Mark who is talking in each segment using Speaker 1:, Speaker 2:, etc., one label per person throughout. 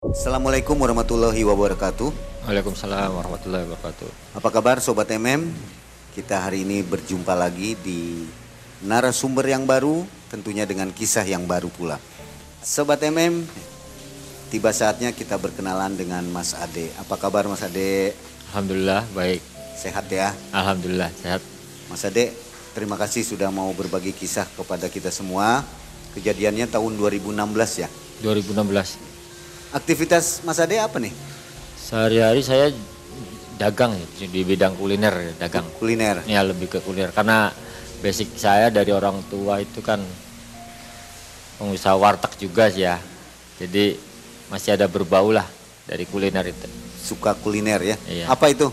Speaker 1: Assalamualaikum warahmatullahi wabarakatuh.
Speaker 2: Waalaikumsalam warahmatullahi wabarakatuh.
Speaker 1: Apa kabar Sobat MM? Kita hari ini berjumpa lagi di narasumber yang baru, tentunya dengan kisah yang baru pula. Sobat MM, tiba saatnya kita berkenalan dengan Mas Ade. Apa kabar Mas Ade?
Speaker 2: Alhamdulillah baik.
Speaker 1: Sehat ya?
Speaker 2: Alhamdulillah sehat.
Speaker 1: Mas Ade, terima kasih sudah mau berbagi kisah kepada kita semua. Kejadiannya tahun 2016 ya.
Speaker 2: 2016.
Speaker 1: Aktivitas Mas Ade apa nih?
Speaker 2: Sehari-hari saya dagang ya, di bidang kuliner dagang.
Speaker 1: Kuliner.
Speaker 2: Ya lebih ke kuliner karena basic saya dari orang tua itu kan pengusaha warteg juga sih ya. Jadi masih ada berbau lah dari kuliner itu.
Speaker 1: Suka kuliner ya?
Speaker 2: Iya.
Speaker 1: Apa itu?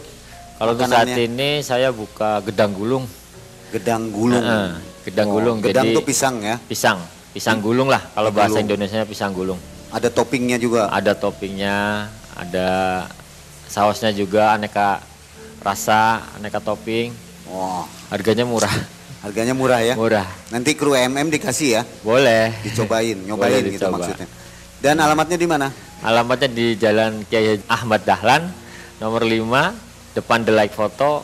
Speaker 2: Kalau untuk saat ini saya buka gedang gulung.
Speaker 1: Gedang gulung.
Speaker 2: Heeh, gedang
Speaker 1: Oh,
Speaker 2: gulung.
Speaker 1: Gedang
Speaker 2: Jadi
Speaker 1: tuh pisang ya.
Speaker 2: pisang, pisang gulung lah. Kalau bahasa. Indonesia pisang gulung.
Speaker 1: Ada toppingnya juga.
Speaker 2: ada toppingnya, ada sausnya juga aneka rasa, aneka topping.
Speaker 1: Wah,
Speaker 2: Harganya murah,
Speaker 1: harganya murah ya.
Speaker 2: murah.
Speaker 1: Nanti kru MM dikasih ya,
Speaker 2: Boleh.
Speaker 1: dicobain, nyobain
Speaker 2: Boleh
Speaker 1: gitu
Speaker 2: dicoba.
Speaker 1: maksudnya. Dan alamatnya di mana?
Speaker 2: Alamatnya di Jalan Kiai Ahmad Dahlan, nomor 5, depan The Like Photo.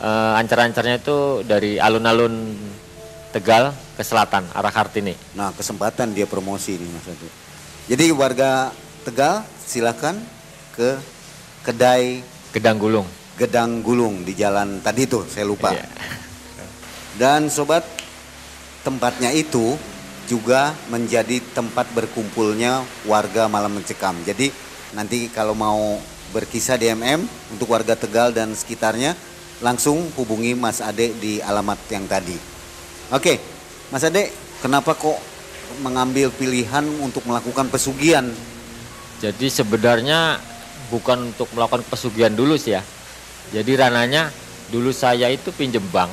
Speaker 2: Eh, ancar-ancarnya itu dari alun-alun Tegal ke selatan, arah Kartini.
Speaker 1: Nah, kesempatan dia promosi Mas Ade. Jadi warga Tegal silakan ke kedai
Speaker 2: Gedang Gulung.
Speaker 1: Gedang Gulung di jalan tadi tuh, saya lupa.
Speaker 2: Iya.
Speaker 1: Dan sobat, tempatnya itu juga menjadi tempat berkumpulnya warga Malam Mencekam. Jadi nanti kalau mau berkisah di MM untuk warga Tegal dan sekitarnya, langsung hubungi Mas Ade di alamat yang tadi. Oke, Mas Ade, kenapa kok mengambil pilihan untuk melakukan pesugihan?
Speaker 2: Jadi sebenarnya bukan untuk melakukan pesugihan dulu sih ya. Jadi rananya dulu saya itu pinjem bank.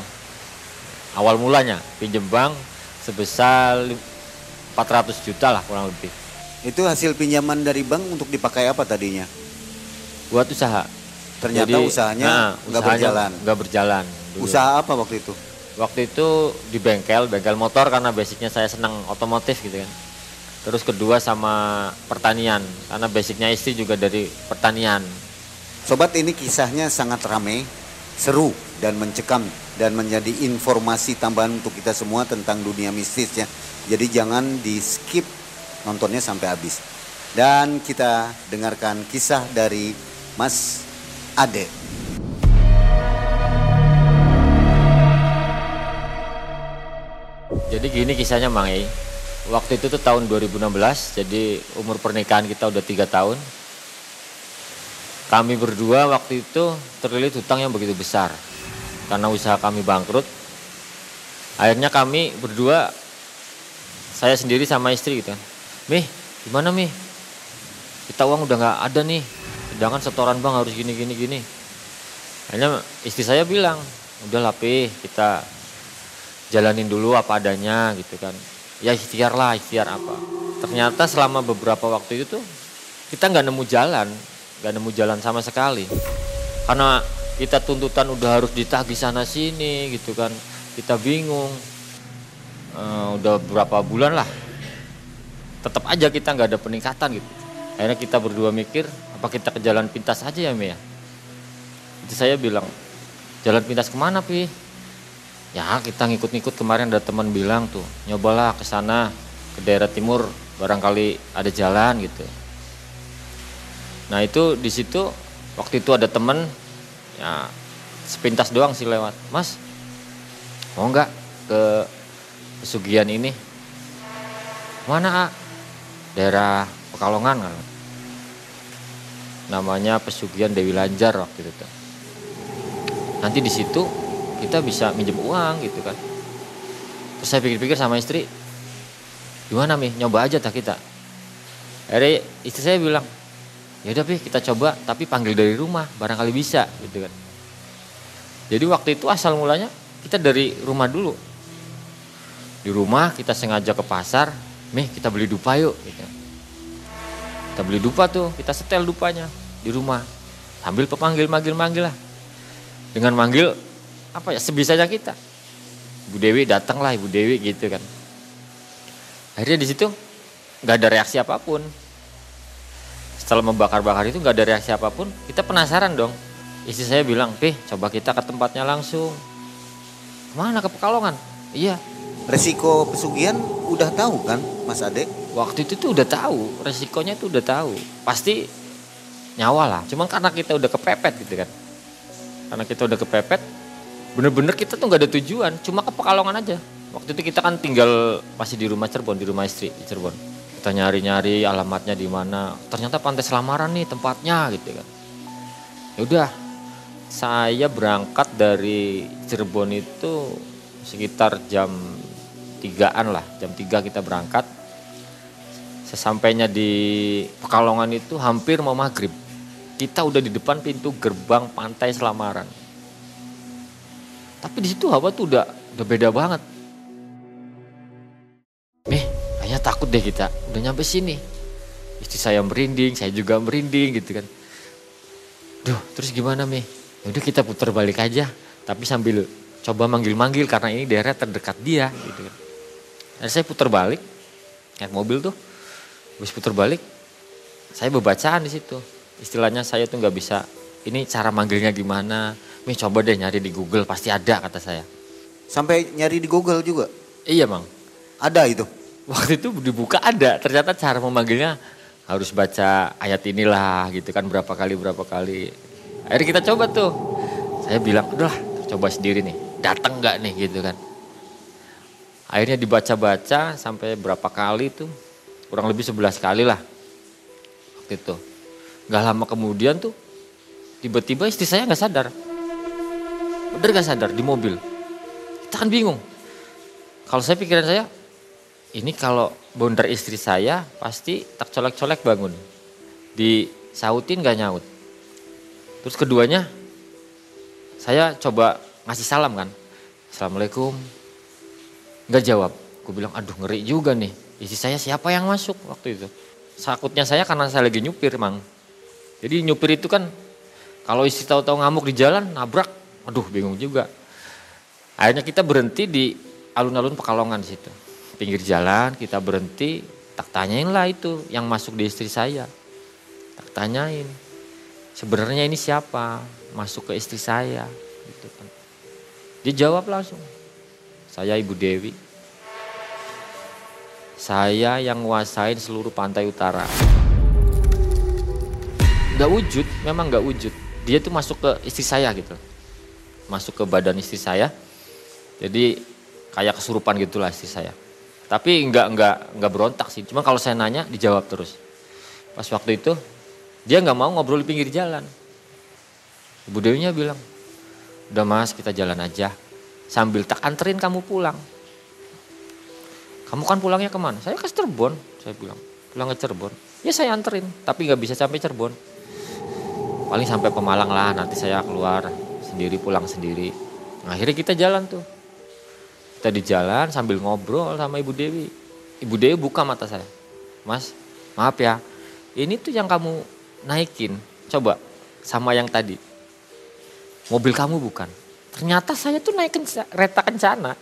Speaker 2: Awal mulanya pinjem bank sebesar 400 juta lah kurang lebih.
Speaker 1: Itu hasil pinjaman dari bank untuk dipakai apa tadinya?
Speaker 2: Buat usaha.
Speaker 1: Ternyata usahanya
Speaker 2: nah,
Speaker 1: nggak
Speaker 2: usahanya
Speaker 1: berjalan.
Speaker 2: nggak berjalan. dulu.
Speaker 1: Usaha apa waktu itu?
Speaker 2: Waktu itu di bengkel, bengkel motor karena basicnya saya senang otomotif gitu kan. Terus kedua sama pertanian karena basicnya istri juga dari pertanian.
Speaker 1: Sobat ini kisahnya sangat ramai, seru dan mencekam dan menjadi informasi tambahan untuk kita semua tentang dunia mistis ya. Jadi jangan di skip nontonnya sampai habis. Dan kita dengarkan kisah dari Mas Ade.
Speaker 2: Jadi gini kisahnya Mang Ei. Waktu itu tuh tahun 2016, jadi umur pernikahan kita udah tiga tahun. Kami berdua waktu itu terlilit hutang yang begitu besar. Karena usaha kami bangkrut. Akhirnya kami berdua, saya sendiri sama istri gitu. Mih, gimana Mih? Kita uang udah nggak ada nih. Sedangkan setoran bang harus gini gini gini. Akhirnya istri saya bilang, udah Pi, kita jalanin dulu apa adanya gitu kan. Ya ikhtiar lah ikhtiar apa. Ternyata selama beberapa waktu itu tuh kita nggak nemu jalan nggak nemu jalan sama sekali. Karena kita tuntutan udah harus ditagih sana sini gitu kan. Kita bingung. Eh, udah berapa bulan lah. Tetap aja kita nggak ada peningkatan gitu. Akhirnya kita berdua mikir apa kita ke jalan pintas aja ya Mia? Itu saya bilang jalan pintas ke mana pi ya kita ngikut-ngikut kemarin ada teman bilang tuh nyobalah ke sana ke daerah timur barangkali ada jalan gitu. Nah itu di situ waktu itu ada teman ya sepintas doang sih lewat. Mas mau nggak ke pesugihan ini? Mana A? daerah Pekalongan kan namanya pesugihan Dewi Lanjar waktu itu nanti di situ kita bisa minjem uang gitu kan. Terus saya pikir-pikir sama istri gimana mi? Nyoba aja tak kita. Akhirnya istri saya bilang ya udah pi kita coba tapi panggil dari rumah barangkali bisa gitu kan. Jadi waktu itu asal mulanya kita dari rumah dulu. Di rumah kita sengaja ke pasar mi kita beli dupa yuk gitu. kita beli dupa tuh kita setel dupanya di rumah. Sambil pemanggil manggil manggil lah. Dengan manggil apa ya sebisanya kita. Ibu Dewi datang lah Ibu Dewi gitu kan. Akhirnya di situ nggak ada reaksi apa pun. Setelah membakar-bakar itu nggak ada reaksi apa pun kita penasaran dong. Istri saya bilang pih coba kita ke tempatnya langsung. Ke mana? Ke Pekalongan? Iya.
Speaker 1: Resiko pesugihan udah tahu kan Mas Ade?
Speaker 2: waktu itu tuh udah tahu resikonya tuh udah tahu. Pasti nyawa lah cuman karena kita udah kepepet gitu kan. Karena kita udah kepepet bener-bener kita tuh nggak ada tujuan cuma ke Pekalongan aja. Waktu itu kita kan tinggal masih di rumah Cirebon di rumah istri di Cirebon. Kita nyari-nyari alamatnya di mana. Ternyata pantai Selamaran nih tempatnya gitu kan. Ya udah saya berangkat dari Cirebon itu sekitar jam tigaan lah jam 3 kita berangkat. Sesampainya di Pekalongan itu hampir mau maghrib. Kita udah di depan pintu gerbang pantai Selamaran tapi di situ apa tuh udah udah beda banget. Nih kayaknya takut deh kita. Udah nyampe sini. Istri saya merinding saya juga merinding gitu kan. Duh terus gimana Mi ya udah kita putar balik aja. Tapi sambil coba manggil-manggil karena ini daerah terdekat dia gitu kan. Dan saya putar balik naik mobil tuh. Habis putar balik saya bebacaan di situ. Istilahnya saya tuh nggak bisa ini cara manggilnya gimana Mi coba deh nyari di Google pasti ada kata saya.
Speaker 1: Sampai nyari di Google juga?
Speaker 2: iya bang.
Speaker 1: Ada itu?
Speaker 2: waktu itu dibuka ada ternyata cara memanggilnya harus baca ayat inilah gitu kan berapa kali berapa kali. Akhirnya kita coba tuh. Saya bilang udah coba sendiri nih datang nggak nih gitu kan. Akhirnya dibaca-baca sampai berapa kali tuh kurang lebih 11 kali lah waktu itu. Nggak lama kemudian tuh tiba-tiba istri saya nggak sadar bener nggak sadar di mobil kita kan bingung kalau saya pikiran saya ini kalau bondar istri saya pasti tak colek-colek bangun. Disautin gak nyaut. Terus keduanya saya coba ngasih salam kan. Assalamualaikum. Gak jawab. Gue bilang aduh ngeri juga nih. Istri saya siapa yang masuk waktu itu. Sakutnya saya karena saya lagi nyupir mang. Jadi nyupir itu kan kalau istri tahu-tahu ngamuk di jalan nabrak. Aduh bingung juga. Akhirnya kita berhenti di alun-alun Pekalongan di situ. Pinggir jalan kita berhenti tak tanyain lah itu yang masuk di istri saya. Tak tanyain sebenarnya ini siapa? Masuk ke istri saya? Gitu kan. Dia jawab langsung saya ibu Dewi. Saya yang nguasain seluruh pantai utara. Nggak wujud memang nggak wujud. Dia tuh masuk ke istri saya gitu masuk ke badan istri saya jadi kayak kesurupan gitulah istri saya tapi nggak nggak nggak berontak sih. Cuma kalau saya nanya dijawab terus. Pas waktu itu dia nggak mau ngobrol di pinggir jalan. Ibu Dewinya bilang, udah mas kita jalan aja. Sambil tak anterin kamu pulang. Kamu kan pulangnya ke mana? Saya ke Cirebon, saya bilang. Pulang ke Cirebon. Ya saya anterin, tapi nggak bisa sampai Cirebon. Paling sampai Pemalang lah, nanti saya keluar sendiri, pulang sendiri. Nah, akhirnya kita jalan tuh kita di jalan sambil ngobrol sama Ibu Dewi. Ibu Dewi buka mata saya. Mas, maaf ya. Ini tuh yang kamu naikin. Coba sama yang tadi. Mobil kamu bukan. Ternyata saya tuh naik kereta kencana.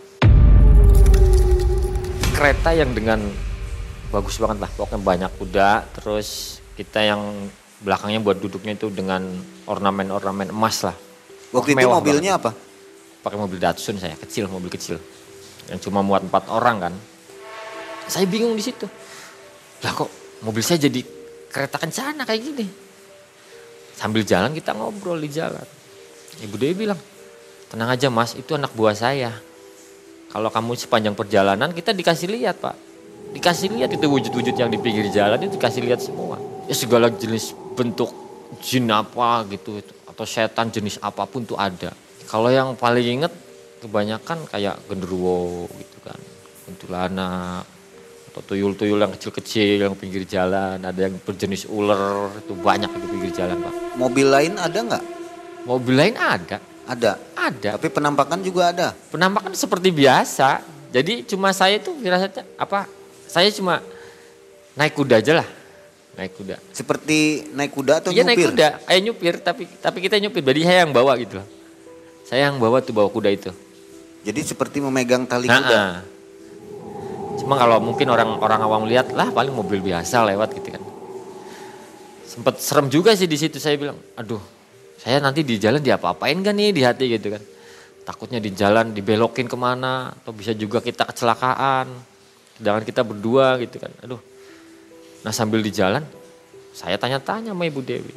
Speaker 2: Kereta yang dengan bagus banget lah. Pokoknya banyak kuda. Terus kita yang belakangnya buat duduknya itu dengan ornamen-ornamen emas lah.
Speaker 1: Waktu itu mobilnya banget. apa?
Speaker 2: Pakai mobil Datsun saya, kecil, mobil kecil yang cuma muat empat orang kan. Saya bingung di situ. Lah kok mobil saya jadi kereta kencana kayak gini. Sambil jalan kita ngobrol di jalan. Ibu Dewi bilang, tenang aja mas itu anak buah saya. Kalau kamu sepanjang perjalanan kita dikasih lihat pak. Dikasih lihat itu wujud-wujud yang di pinggir jalan itu dikasih lihat semua. Ya segala jenis bentuk jin apa gitu atau setan jenis apa pun tuh ada. Kalau yang paling inget kebanyakan kayak genderuwo gitu kan. Kuntilanak atau tuyul-tuyul yang kecil-kecil yang pinggir jalan. Ada yang berjenis ular itu banyak di pinggir jalan pak.
Speaker 1: Mobil lain ada nggak?
Speaker 2: Mobil lain ada.
Speaker 1: Ada?
Speaker 2: Ada.
Speaker 1: Tapi penampakan juga ada?
Speaker 2: Penampakan seperti biasa. Jadi cuma saya itu firasatnya apa saya cuma naik kuda aja lah naik kuda
Speaker 1: seperti naik kuda atau
Speaker 2: iya,
Speaker 1: nyupir
Speaker 2: naik kuda kayak nyupir tapi tapi kita nyupir jadi saya yang bawa gitu saya yang bawa tuh bawa kuda itu
Speaker 1: jadi seperti memegang tali nah, kuda. Uh.
Speaker 2: Cuma kalau mungkin orang orang awam lihat lah paling mobil biasa lewat gitu kan. sempat serem juga sih di situ saya bilang, aduh, saya nanti di jalan diapa-apain gak nih di hati gitu kan. Takutnya di jalan dibelokin ke mana, atau bisa juga kita kecelakaan. Sedangkan kita berdua gitu kan, aduh. Nah sambil di jalan, saya tanya-tanya sama Ibu Dewi.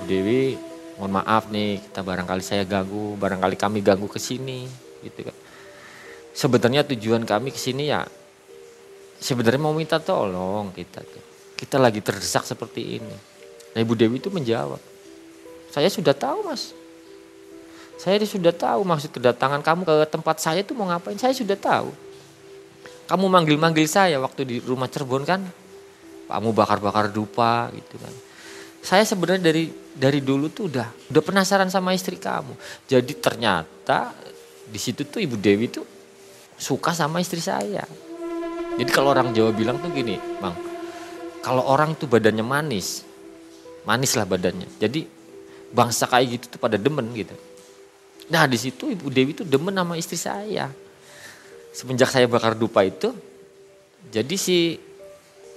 Speaker 2: Ibu Dewi, mohon maaf nih, kita barangkali saya ganggu, barangkali kami ganggu ke sini, gitu kan. Sebenarnya tujuan kami ke sini ya sebenarnya mau minta tolong kita. Kita lagi terdesak seperti ini. Nah Ibu Dewi itu menjawab, saya sudah tahu mas. Saya sudah tahu maksud kedatangan kamu ke tempat saya itu mau ngapain. Saya sudah tahu. Kamu manggil-manggil saya waktu di rumah Cirebon kan. Kamu bakar-bakar dupa gitu kan. Saya sebenarnya dari dari dulu tuh udah udah penasaran sama istri kamu. Jadi ternyata di situ tuh Ibu Dewi tuh suka sama istri saya. Jadi kalau orang Jawa bilang tuh gini, Bang. Kalau orang tuh badannya manis, manis lah badannya. Jadi bangsa kayak gitu tuh pada demen gitu. Nah di situ Ibu Dewi tuh demen sama istri saya. Semenjak saya bakar dupa itu, jadi si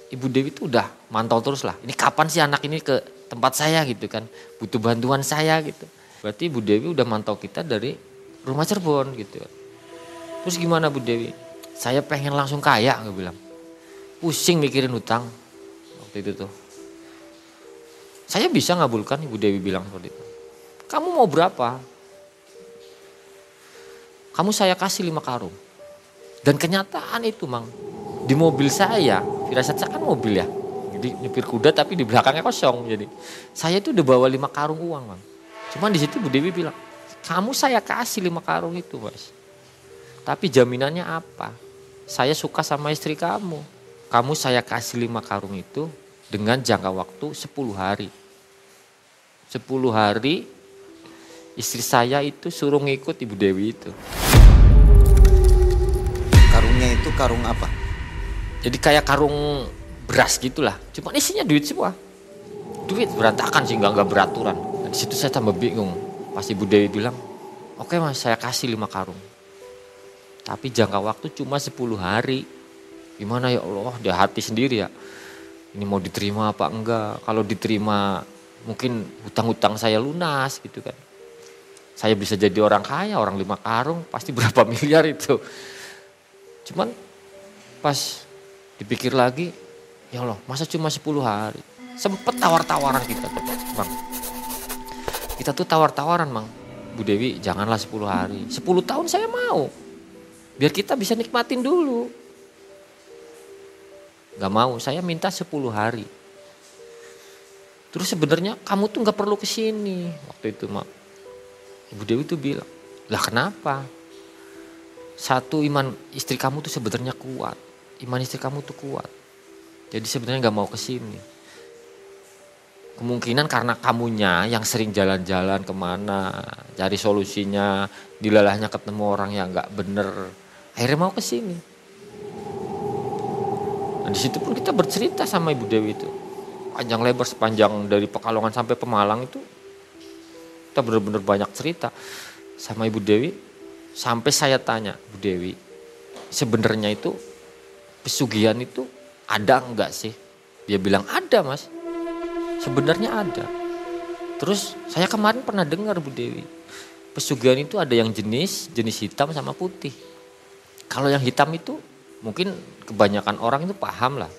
Speaker 2: Ibu Dewi tuh udah mantau terus lah. Ini kapan sih anak ini ke tempat saya gitu kan, butuh bantuan saya gitu. Berarti Ibu Dewi udah mantau kita dari rumah Cirebon gitu. Terus gimana Bu Dewi? Saya pengen langsung kaya nggak bilang. Pusing mikirin hutang waktu itu tuh. Saya bisa ngabulkan Ibu Dewi bilang seperti itu. Kamu mau berapa? Kamu saya kasih lima karung. Dan kenyataan itu mang. Di mobil saya, firasat saya kan mobil ya. Jadi nyupir kuda tapi di belakangnya kosong. Jadi saya itu udah bawa lima karung uang mang. Cuman di situ Bu Dewi bilang, kamu saya kasih lima karung itu mas. Tapi jaminannya apa? Saya suka sama istri kamu. Kamu saya kasih lima karung itu dengan jangka waktu 10 hari. 10 hari istri saya itu suruh ngikut Ibu Dewi itu.
Speaker 1: Karungnya itu karung apa?
Speaker 2: Jadi kayak karung beras gitulah. Cuma isinya duit semua. Duit berantakan sih nggak nggak beraturan. Nah, di situ saya tambah bingung. Pas Ibu Dewi bilang, oke okay, mas saya kasih lima karung. Tapi jangka waktu cuma 10 hari. Gimana ya Allah, di hati sendiri ya. Ini mau diterima apa enggak? Kalau diterima mungkin hutang-hutang saya lunas gitu kan. Saya bisa jadi orang kaya, orang lima karung pasti berapa miliar itu. Cuman pas dipikir lagi, ya Allah masa cuma 10 hari. Sempet tawar-tawaran kita tuh bang. Kita tuh tawar-tawaran bang. Bu Dewi janganlah 10 hari. 10 tahun saya mau. Biar kita bisa nikmatin dulu. Gak mau, saya minta 10 hari. Terus sebenarnya kamu tuh gak perlu ke sini waktu itu mak. Ibu Dewi tuh bilang, lah kenapa? Satu iman istri kamu tuh sebenarnya kuat. Iman istri kamu tuh kuat. Jadi sebenarnya gak mau ke sini. Kemungkinan karena kamunya yang sering jalan-jalan ke mana, cari solusinya, dilalahnya ketemu orang yang gak bener, akhirnya mau ke sini. Nah di situ pun kita bercerita sama Ibu Dewi itu. Panjang lebar sepanjang dari Pekalongan sampai Pemalang itu kita benar-benar banyak cerita sama Ibu Dewi. Sampai saya tanya Bu Dewi, sebenarnya itu pesugihan itu ada enggak sih? Dia bilang ada mas. Sebenarnya ada. Terus saya kemarin pernah dengar Bu Dewi. Pesugihan itu ada yang jenis, jenis hitam sama putih. Kalau yang hitam itu mungkin kebanyakan orang itu paham lah.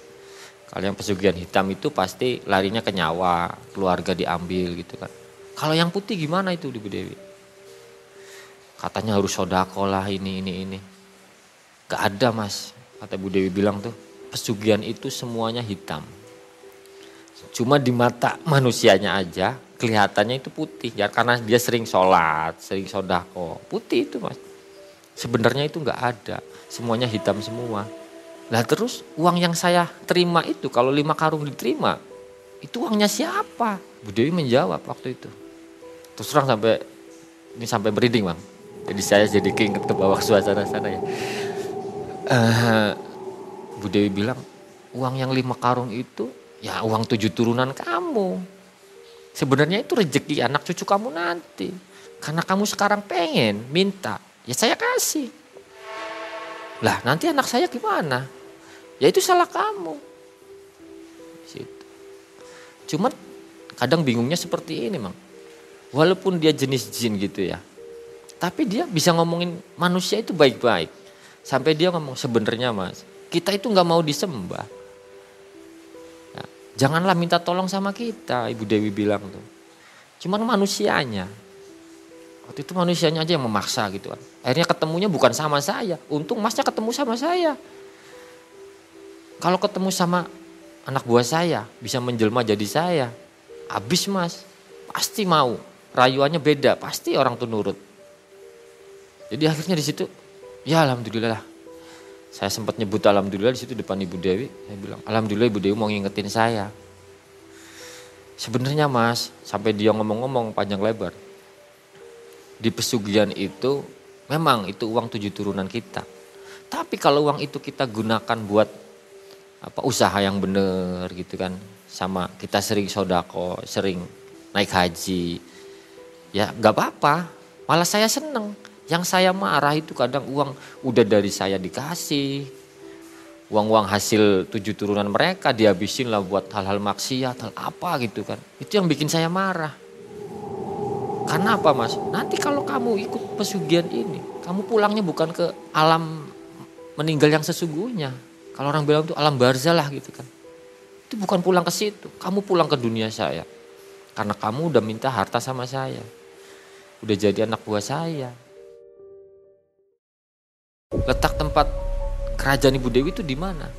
Speaker 2: Kalau yang pesugihan hitam itu pasti larinya ke nyawa, keluarga diambil gitu kan. Kalau yang putih gimana itu Ibu Dewi? Katanya harus sodako lah ini, ini, ini. Gak ada mas, kata Bu Dewi bilang tuh. Pesugihan itu semuanya hitam. Cuma di mata manusianya aja kelihatannya itu putih. Ya, karena dia sering sholat, sering sodako. Putih itu mas. Sebenarnya itu nggak ada. Semuanya hitam semua. Lah terus uang yang saya terima itu kalau lima karung diterima. Itu uangnya siapa? Bu Dewi menjawab waktu itu. Terus terang sampai ini sampai merinding bang. Jadi saya jadi keinget ke bawah suasana sana ya. Uh, Bu Dewi bilang uang yang lima karung itu ya uang tujuh turunan kamu. Sebenarnya itu rezeki anak cucu kamu nanti. Karena kamu sekarang pengen minta, ya saya kasih. Lah nanti anak saya gimana? Ya itu salah kamu. Situ. Cuman kadang bingungnya seperti ini, Mang. Walaupun dia jenis jin gitu ya. Tapi dia bisa ngomongin manusia itu baik-baik. Sampai dia ngomong sebenarnya Mas, kita itu nggak mau disembah. Ya, janganlah minta tolong sama kita, Ibu Dewi bilang tuh. Cuman manusianya. Waktu itu manusianya aja yang memaksa gitu kan. Akhirnya ketemunya bukan sama saya. Untung masnya ketemu sama saya. Kalau ketemu sama anak buah saya, bisa menjelma jadi saya. Habis mas, pasti mau. Rayuannya beda, pasti orang tuh nurut. Jadi akhirnya di situ, ya alhamdulillah lah. Saya sempat nyebut alhamdulillah di situ depan Ibu Dewi. Saya bilang, alhamdulillah Ibu Dewi mau ngingetin saya. Sebenarnya mas, sampai dia ngomong-ngomong panjang lebar di pesugihan itu memang itu uang tujuh turunan kita. Tapi kalau uang itu kita gunakan buat apa usaha yang benar gitu kan, sama kita sering sodako, sering naik haji, ya nggak apa-apa. Malah saya seneng. Yang saya marah itu kadang uang udah dari saya dikasih, uang-uang hasil tujuh turunan mereka dihabisin lah buat hal-hal maksiat, hal apa gitu kan. Itu yang bikin saya marah. Karena apa mas? Nanti kalau kamu ikut pesugihan ini, kamu pulangnya bukan ke alam meninggal yang sesungguhnya. Kalau orang bilang itu alam barzalah gitu kan. Itu bukan pulang ke situ, kamu pulang ke dunia saya. Karena kamu udah minta harta sama saya. Udah jadi anak buah saya. Letak tempat kerajaan Ibu Dewi itu di mana?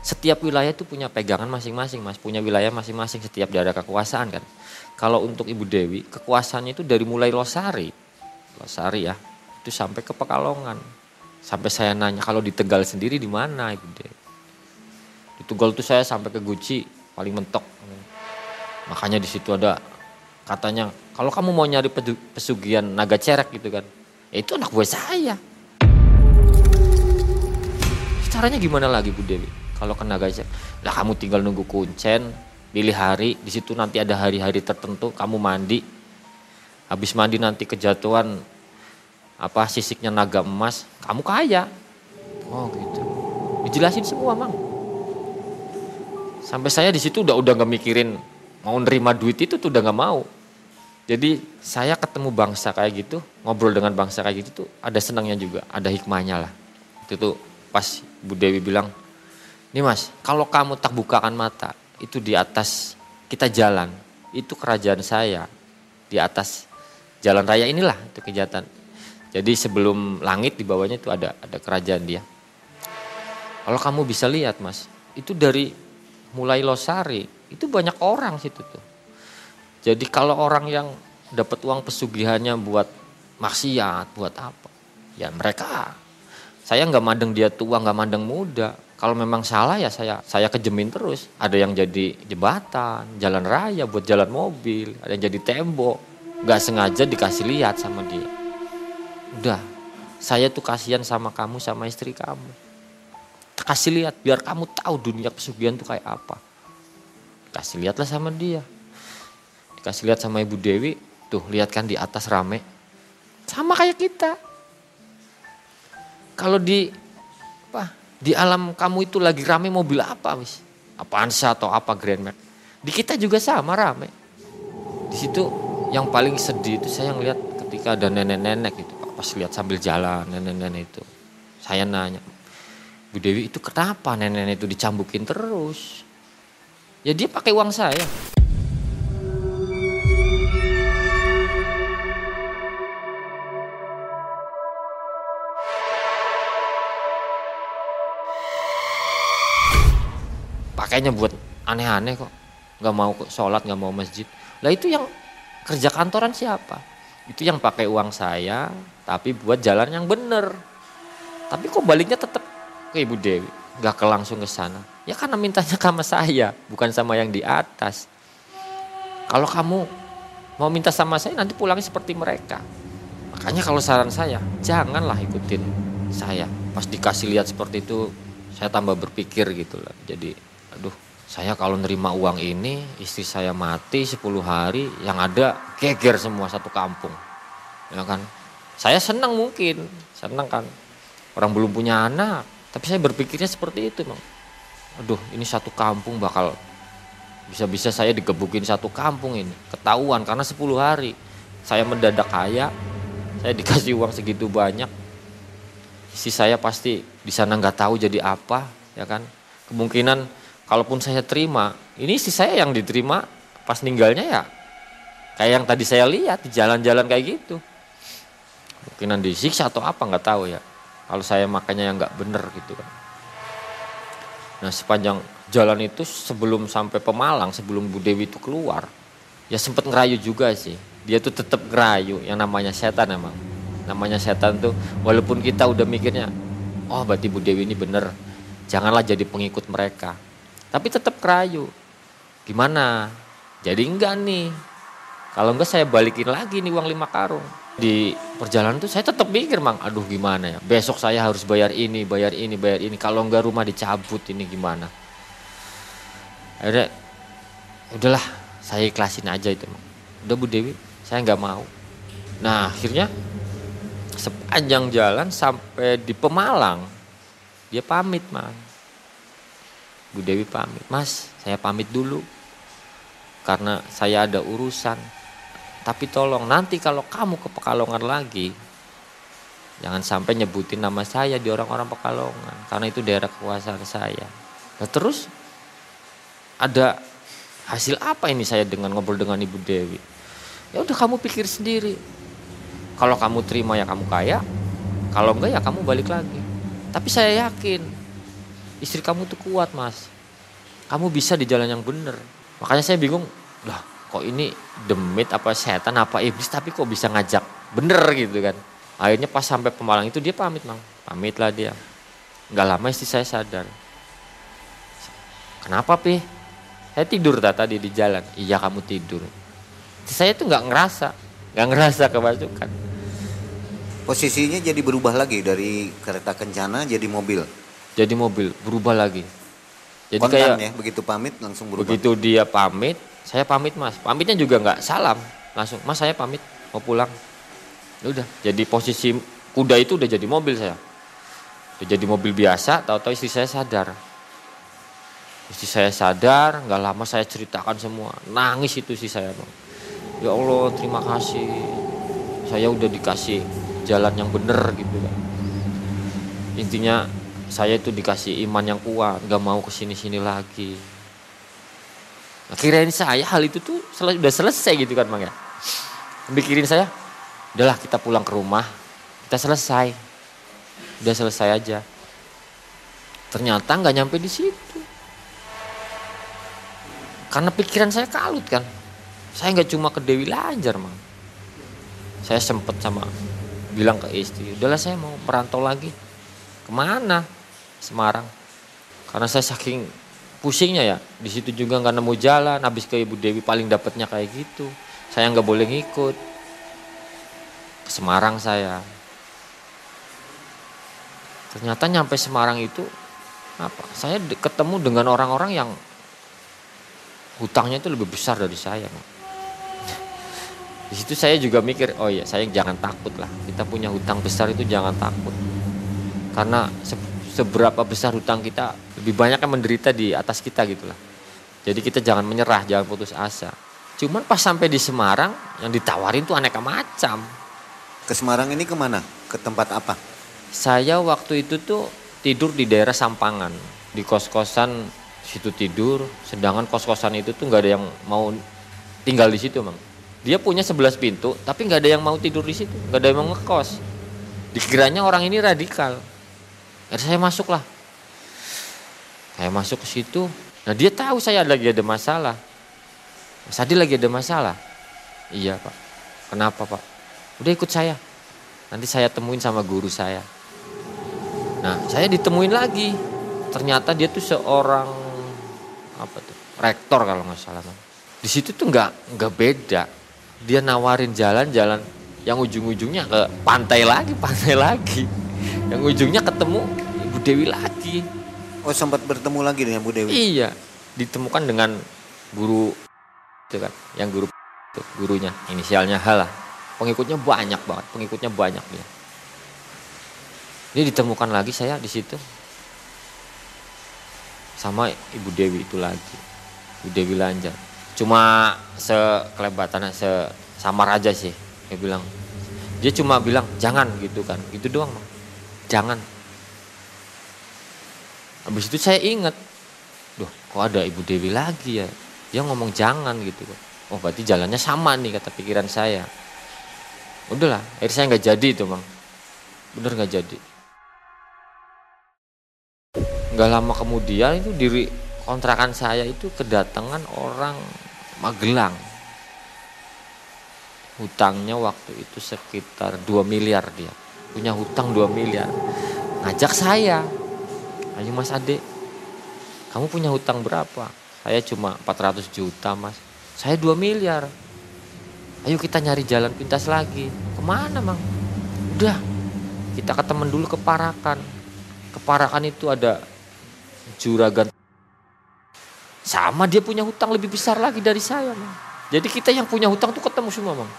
Speaker 2: Setiap wilayah itu punya pegangan masing-masing, Mas. Punya wilayah masing-masing setiap daerah kekuasaan kan. Kalau untuk Ibu Dewi, kekuasaannya itu dari mulai Losari, Losari ya, itu sampai ke Pekalongan. Sampai saya nanya kalau di Tegal sendiri di mana Ibu Dewi? Di Tegal itu saya sampai ke Guci, paling mentok. Makanya di situ ada katanya kalau kamu mau nyari pesugihan naga cerek gitu kan, ya itu anak buah saya. Caranya gimana lagi Bu Dewi? Kalau ke naga cerek, lah kamu tinggal nunggu kuncen, pilih hari di situ nanti ada hari-hari tertentu kamu mandi. Habis mandi nanti kejatuhan apa sisiknya naga emas kamu kaya. Oh gitu. Dijelasin semua mang. Sampai saya di situ udah udah nggak mikirin mau nerima duit itu tuh udah nggak mau. Jadi saya ketemu bangsa kayak gitu ngobrol dengan bangsa kayak gitu tuh ada senangnya juga ada hikmahnya lah. Itu tuh pas Bu Dewi bilang nih mas kalau kamu tak bukakan mata itu di atas kita jalan, itu kerajaan saya. Di atas jalan raya inilah itu kejahatan. Jadi sebelum langit di bawahnya itu ada ada kerajaan dia. Kalau kamu bisa lihat mas, itu dari mulai Losari itu banyak orang situ tuh. Jadi kalau orang yang dapat uang pesugihannya buat maksiat, buat apa? Ya mereka. Saya nggak mandeng dia tua, nggak mandeng muda. Kalau memang salah ya saya saya kejemin terus. Ada yang jadi jembatan, jalan raya buat jalan mobil, ada yang jadi tembok. Gak sengaja dikasih lihat sama dia. Udah, saya tuh kasihan sama kamu sama istri kamu. Kasih lihat biar kamu tahu dunia pesugihan tuh kayak apa. Kasih lihatlah sama dia. Dikasih lihat sama Ibu Dewi, tuh lihat kan di atas rame. Sama kayak kita. Kalau di apa di alam kamu itu lagi rame mobil apa mis? Avanza atau apa Grand Max? Di kita juga sama rame. Di situ yang paling sedih itu saya ngeliat ketika ada nenek-nenek itu pas lihat sambil jalan nenek-nenek itu. Saya nanya, Bu Dewi itu kenapa nenek-nenek itu dicambukin terus? Ya dia pakai uang saya. Pakainya buat aneh-aneh kok. Nggak mau sholat nggak mau masjid. Lah itu yang kerja kantoran siapa? Itu yang pakai uang saya tapi buat jalan yang bener. Tapi kok baliknya tetap ke ibu Dewi? Nggak ke langsung ke sana. Ya karena mintanya sama saya bukan sama yang di atas. Kalau kamu mau minta sama saya nanti pulangnya seperti mereka. Makanya kalau saran saya janganlah ikutin saya. Pas dikasih lihat seperti itu saya tambah berpikir gitu lah jadi aduh saya kalau nerima uang ini istri saya mati 10 hari yang ada geger semua satu kampung ya kan saya senang mungkin senang kan orang belum punya anak tapi saya berpikirnya seperti itu bang aduh ini satu kampung bakal Bisa-bisa saya digebukin satu kampung ini. Ketahuan karena 10 hari. Saya mendadak kaya. Saya dikasih uang segitu banyak. Istri saya pasti di sana nggak tahu jadi apa, ya kan? Kemungkinan kalaupun saya terima, ini istri saya yang diterima pas ninggalnya ya kayak yang tadi saya lihat di jalan-jalan kayak gitu. Mungkinan disiksa atau apa nggak tahu ya. Kalau saya makanya yang nggak bener gitu kan. Nah sepanjang jalan itu sebelum sampai Pemalang, sebelum Bu Dewi itu keluar, ya sempat ngerayu juga sih. Dia tuh tetap ngerayu, yang namanya setan emang. Namanya setan tuh, walaupun kita udah mikirnya, oh berarti Bu Dewi ini bener, janganlah jadi pengikut mereka. Tapi tetap ngerayu. Gimana? Jadi enggak nih. Kalau enggak saya balikin lagi nih uang lima karung. Di perjalanan tuh saya tetap mikir mang, aduh gimana ya. Besok saya harus bayar ini, bayar ini, bayar ini. Kalau enggak rumah dicabut ini gimana akhirnya udahlah saya ikhlasin aja itu udah Bu Dewi saya nggak mau nah akhirnya sepanjang jalan sampai di Pemalang dia pamit mas Bu Dewi pamit mas saya pamit dulu karena saya ada urusan tapi tolong nanti kalau kamu ke Pekalongan lagi jangan sampai nyebutin nama saya di orang-orang Pekalongan karena itu daerah kekuasaan saya nah, terus ada hasil apa ini saya dengan ngobrol dengan Ibu Dewi? Ya udah kamu pikir sendiri. Kalau kamu terima ya kamu kaya, kalau enggak ya kamu balik lagi. Tapi saya yakin istri kamu tuh kuat mas. Kamu bisa di jalan yang benar. Makanya saya bingung, lah kok ini demit apa setan apa iblis tapi kok bisa ngajak bener gitu kan. Akhirnya pas sampai Pemalang itu dia pamit mang, pamit lah dia. Nggak lama istri saya sadar. Kenapa pi? Saya tidur tadi di jalan. Iya kamu tidur. Saya tuh nggak ngerasa, nggak ngerasa kemasukan.
Speaker 1: Posisinya jadi berubah lagi dari kereta kencana jadi mobil.
Speaker 2: Jadi mobil berubah lagi.
Speaker 1: Jadi Kontan kayak ya, begitu pamit langsung berubah.
Speaker 2: Begitu dia pamit, saya pamit mas. Pamitnya juga nggak salam, langsung mas saya pamit mau pulang. Ya udah, jadi posisi kuda itu udah jadi mobil saya. Udah jadi mobil biasa, tahu-tahu istri saya sadar Istri saya sadar, nggak lama saya ceritakan semua. Nangis itu sih saya bang. Ya Allah terima kasih. Saya udah dikasih jalan yang bener gitu kan. Intinya saya itu dikasih iman yang kuat, nggak mau ke sini-sini lagi. Nah, kirain saya hal itu tuh sel udah selesai gitu kan bang ya. Mikirin saya, udahlah kita pulang ke rumah, kita selesai. Udah selesai aja. Ternyata nggak nyampe di situ. Karena pikiran saya kalut kan. Saya nggak cuma ke Dewi Lanjar, Mang. Saya sempet sama bilang ke istri, udahlah saya mau perantau lagi. Ke mana? Semarang. Karena saya saking pusingnya ya, di situ juga nggak nemu jalan. Habis ke Ibu Dewi paling dapatnya kayak gitu. Saya nggak boleh ngikut. Ke Semarang saya. Ternyata nyampe Semarang itu apa? Saya ketemu dengan orang-orang yang hutangnya itu lebih besar dari saya. Di situ saya juga mikir, oh ya saya jangan takut lah. Kita punya hutang besar itu jangan takut. Karena seberapa besar hutang kita, lebih banyak yang menderita di atas kita gitu lah. Jadi kita jangan menyerah, jangan putus asa. Cuman pas sampai di Semarang, yang ditawarin tuh aneka macam.
Speaker 1: Ke Semarang ini ke mana? Ke tempat apa?
Speaker 2: Saya waktu itu tuh tidur di daerah Sampangan, di kos-kosan situ tidur sedangkan kos-kosan itu tuh nggak ada yang mau tinggal di situ mang dia punya 11 pintu tapi nggak ada yang mau tidur di situ nggak ada yang mau ngekos dikiranya orang ini radikal Akhirnya saya masuk lah saya masuk ke situ. Nah dia tahu saya lagi ada masalah. Mas Adi lagi ada masalah? Iya pak. Kenapa pak? Udah ikut saya. Nanti saya temuin sama guru saya. Nah saya ditemuin lagi. Ternyata dia tuh seorang apa tuh rektor kalau nggak salah di situ tuh nggak nggak beda. Dia nawarin jalan-jalan yang ujung-ujungnya ke pantai lagi pantai lagi yang ujungnya ketemu ibu Dewi lagi
Speaker 1: oh sempat bertemu lagi dengan ibu Dewi
Speaker 2: iya ditemukan dengan guru itu kan yang guru itu gurunya inisialnya H lah pengikutnya banyak banget pengikutnya banyak dia dia ditemukan lagi saya di situ sama Ibu Dewi itu lagi. Udah Lanjar. Cuma sekelebatan, se samar aja sih. Dia bilang, dia cuma bilang jangan gitu kan, gitu doang. Jangan. Habis itu saya ingat, duh kok ada Ibu Dewi lagi ya. Dia ngomong jangan gitu. Oh berarti jalannya sama nih kata pikiran saya. Udahlah, akhirnya saya nggak jadi itu bang. Bener nggak jadi. Nggak lama kemudian itu diri kontrakan saya itu kedatangan orang Magelang. Hutangnya waktu itu sekitar 2 miliar dia. Punya hutang 2 miliar. Ngajak saya. Ayo mas Ade, kamu punya hutang berapa? Saya cuma 400 juta mas. Saya 2 miliar. Ayo kita nyari jalan pintas lagi. Ke mana mang? Udah, kita ke temen dulu ke Parakan. Ke itu ada juragan sama dia punya hutang lebih besar lagi dari saya, Mang. Jadi kita yang punya hutang tuh ketemu semua, Mang.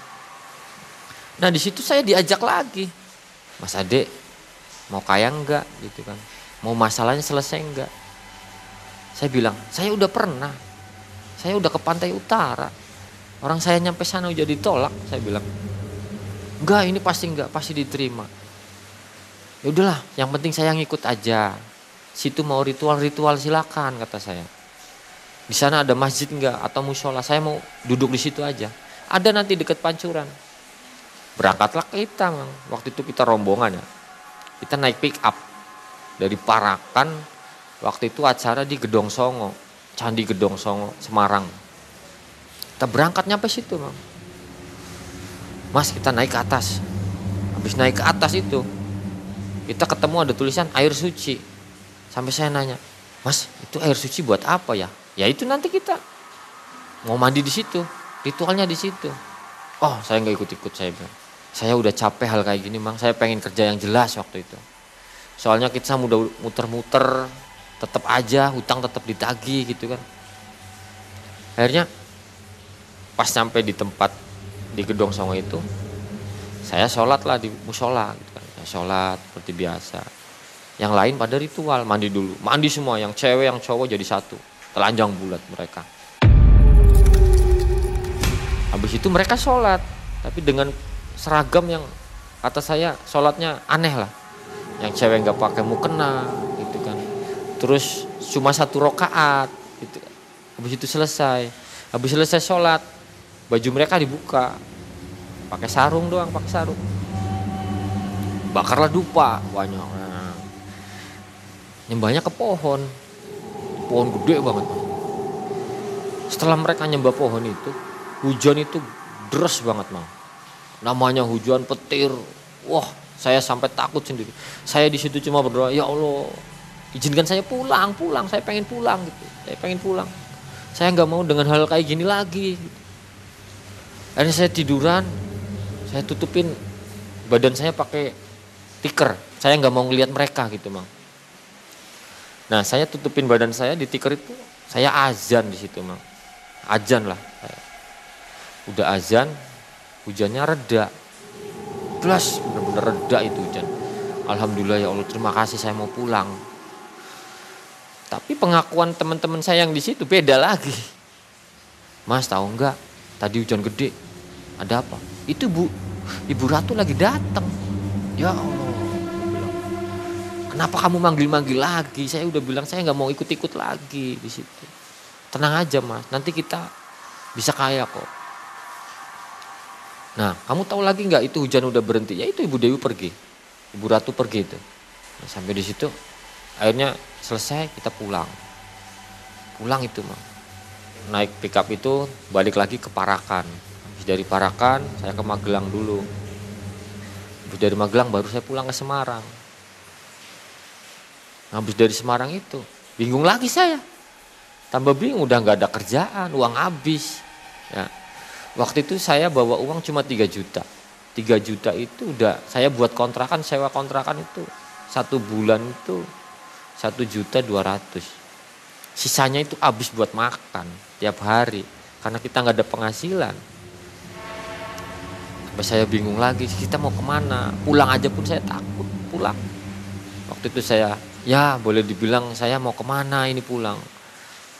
Speaker 2: Nah, di situ saya diajak lagi. Mas Ade, mau kaya enggak gitu kan. Mau masalahnya selesai enggak? Saya bilang, saya udah pernah. Saya udah ke pantai utara. Orang saya nyampe sana udah ditolak, saya bilang. Enggak, ini pasti enggak, pasti diterima. Ya udahlah, yang penting saya ngikut aja. Situ mau ritual-ritual silakan kata saya di sana ada masjid enggak atau musola saya mau duduk di situ aja ada nanti dekat pancuran berangkatlah kita mang. waktu itu kita rombongan ya. Kita naik pick up. Dari Parakan waktu itu acara di Gedong Songo Candi Gedong Songo Semarang. Kita berangkat nyampe situ mang. mas kita naik ke atas. Habis naik ke atas itu kita ketemu ada tulisan air suci. Sampai saya nanya mas itu air suci buat apa ya? Ya itu nanti kita mau mandi di situ ritualnya di situ. Oh saya nggak ikut ikut saya bilang saya udah capek hal kayak gini mang. Saya pengen kerja yang jelas waktu itu. Soalnya kita udah muter-muter tetap aja hutang tetap ditagi gitu kan. Akhirnya pas sampai di tempat di gedung songo itu saya sholat lah di musola gitu kan. Saya sholat seperti biasa. Yang lain pada ritual mandi dulu. Mandi semua yang cewek yang cowok jadi satu. Telanjang bulat mereka. Habis itu mereka sholat, tapi dengan seragam yang kata saya sholatnya aneh lah. Yang cewek nggak pakai mukena, gitu kan. Terus cuma satu rokaat, gitu. Habis itu selesai. Habis selesai sholat, baju mereka dibuka, pakai sarung doang, pakai sarung. Bakarlah dupa banyak. Nyembahnya ke pohon, pohon gede banget setelah mereka nyembah pohon itu hujan itu deras banget mau namanya hujan petir. Wah saya sampai takut sendiri. Saya di situ cuma berdoa ya Allah izinkan saya pulang pulang. Saya pengen pulang gitu. Saya pengen pulang. Saya nggak mau dengan hal kayak gini lagi. Akhirnya saya tiduran saya tutupin badan saya pakai tikar saya nggak mau ngelihat mereka gitu mang. Nah saya tutupin badan saya di tikar itu saya azan di situ mang. Azan lah. Udah azan, hujannya reda. Plus bener-bener reda itu hujan. Alhamdulillah ya Allah terima kasih saya mau pulang. Tapi pengakuan teman-teman saya yang di situ beda lagi. Mas tahu nggak? Tadi hujan gede. Ada apa? Itu bu, ibu ratu lagi datang. Ya Allah Kenapa kamu manggil-manggil lagi? Saya udah bilang saya nggak mau ikut-ikut lagi di situ. Tenang aja mas, nanti kita bisa kaya kok. Nah, kamu tahu lagi nggak itu hujan udah berhenti? Ya itu Ibu Dewi pergi, Ibu Ratu pergi itu. Nah, sampai di situ, akhirnya selesai kita pulang. Pulang itu mah. Naik pickup itu balik lagi ke Parakan. Habis dari Parakan saya ke Magelang dulu. Habis dari Magelang baru saya pulang ke Semarang habis dari Semarang itu bingung lagi saya tambah bingung udah nggak ada kerjaan uang habis ya waktu itu saya bawa uang cuma 3 juta. 3 juta itu udah saya buat kontrakan sewa kontrakan itu. Satu bulan itu satu juta dua ratus. Sisanya itu habis buat makan tiap hari karena kita nggak ada penghasilan. Sampai saya bingung lagi kita mau ke mana? Pulang aja pun saya takut pulang. Waktu itu saya ya boleh dibilang saya mau ke mana ini pulang?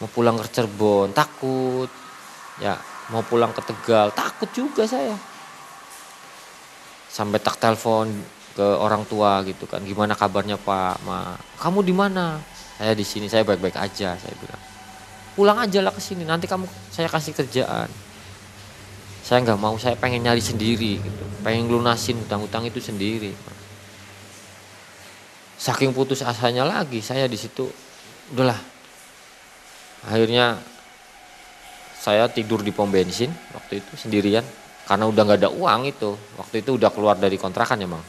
Speaker 2: Mau pulang ke Cirebon takut. Ya mau pulang ke Tegal takut juga saya. Sampai tak telepon ke orang tua gitu kan. Gimana kabarnya Pak? Ma kamu di mana? Saya di sini saya baik-baik aja saya bilang. Pulang aja lah ke sini nanti kamu saya kasih kerjaan. Saya nggak mau saya pengen nyari sendiri gitu. Pengen lunasin hutang-hutang itu sendiri. Saking putus asanya lagi saya di situ udahlah. Akhirnya saya tidur di pom bensin waktu itu sendirian karena udah nggak ada uang itu. Waktu itu udah keluar dari kontrakan ya bang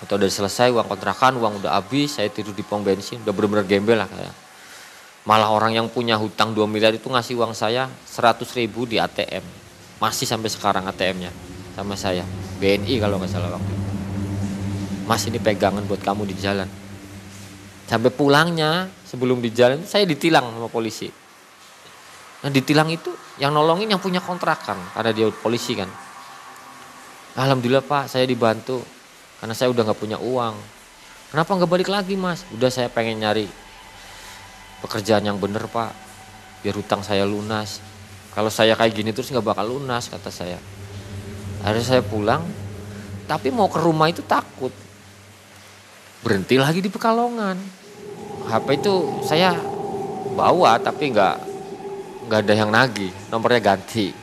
Speaker 2: atau udah selesai uang kontrakan uang udah habis saya tidur di pom bensin. Udah bener-bener gembel lah kayak malah orang yang punya hutang 2 miliar itu ngasih uang saya 100 ribu di ATM masih sampai sekarang ATM-nya sama saya. BNI kalau nggak salah waktu itu. Mas ini pegangan buat kamu di jalan. Sampai pulangnya sebelum di jalan saya ditilang sama polisi nah ditilang itu yang nolongin yang punya kontrakan karena dia polisi kan. Alhamdulillah pak saya dibantu karena saya udah nggak punya uang. Kenapa nggak balik lagi mas? Udah saya pengen nyari pekerjaan yang bener pak. Biar hutang saya lunas. Kalau saya kayak gini terus nggak bakal lunas kata saya. Akhirnya saya pulang tapi mau ke rumah itu takut. Berhenti lagi di Pekalongan. HP itu saya bawa tapi nggak nggak ada yang nagih, nomornya ganti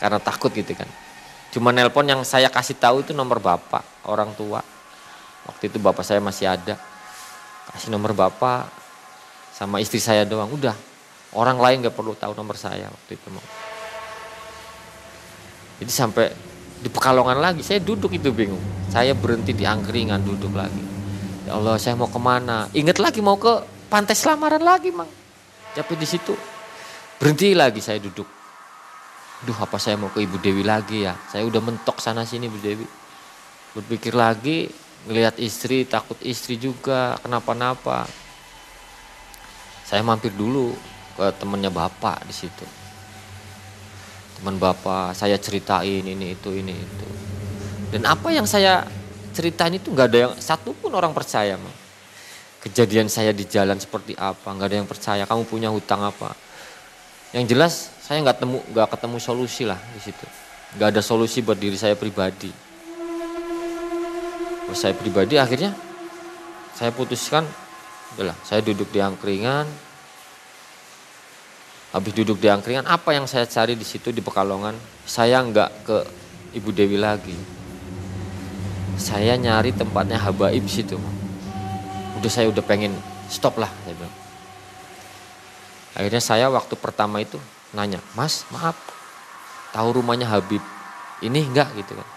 Speaker 2: karena takut gitu kan. Cuma nelpon yang saya kasih tahu itu nomor bapak orang tua. Waktu itu bapak saya masih ada. Kasih nomor bapak sama istri saya doang. Udah orang lain nggak perlu tahu nomor saya waktu itu mau. Jadi sampai di Pekalongan lagi saya duduk itu bingung. Saya berhenti di angkringan duduk lagi Ya Allah saya mau ke mana? Ingat lagi mau ke pantai selamaran lagi mang. Tapi di situ berhenti lagi saya duduk. Duh apa saya mau ke Ibu Dewi lagi ya? Saya udah mentok sana sini Ibu Dewi. Berpikir lagi, ngelihat istri, takut istri juga kenapa-napa. Saya mampir dulu ke temennya bapak di situ. Teman bapak, saya ceritain ini itu ini itu. Dan apa yang saya ceritain itu nggak ada yang satu pun orang percaya. Kejadian saya di jalan seperti apa, nggak ada yang percaya. Kamu punya hutang apa? Yang jelas saya nggak temu nggak ketemu solusi lah di situ. Nggak ada solusi buat diri saya pribadi. Buat saya pribadi akhirnya saya putuskan, udahlah saya duduk di angkringan. Habis duduk di angkringan, apa yang saya cari di situ di Pekalongan? Saya nggak ke Ibu Dewi lagi saya nyari tempatnya habaib situ udah saya udah pengen stop lah saya bilang akhirnya saya waktu pertama itu nanya mas maaf tahu rumahnya Habib ini enggak? Gitu kan.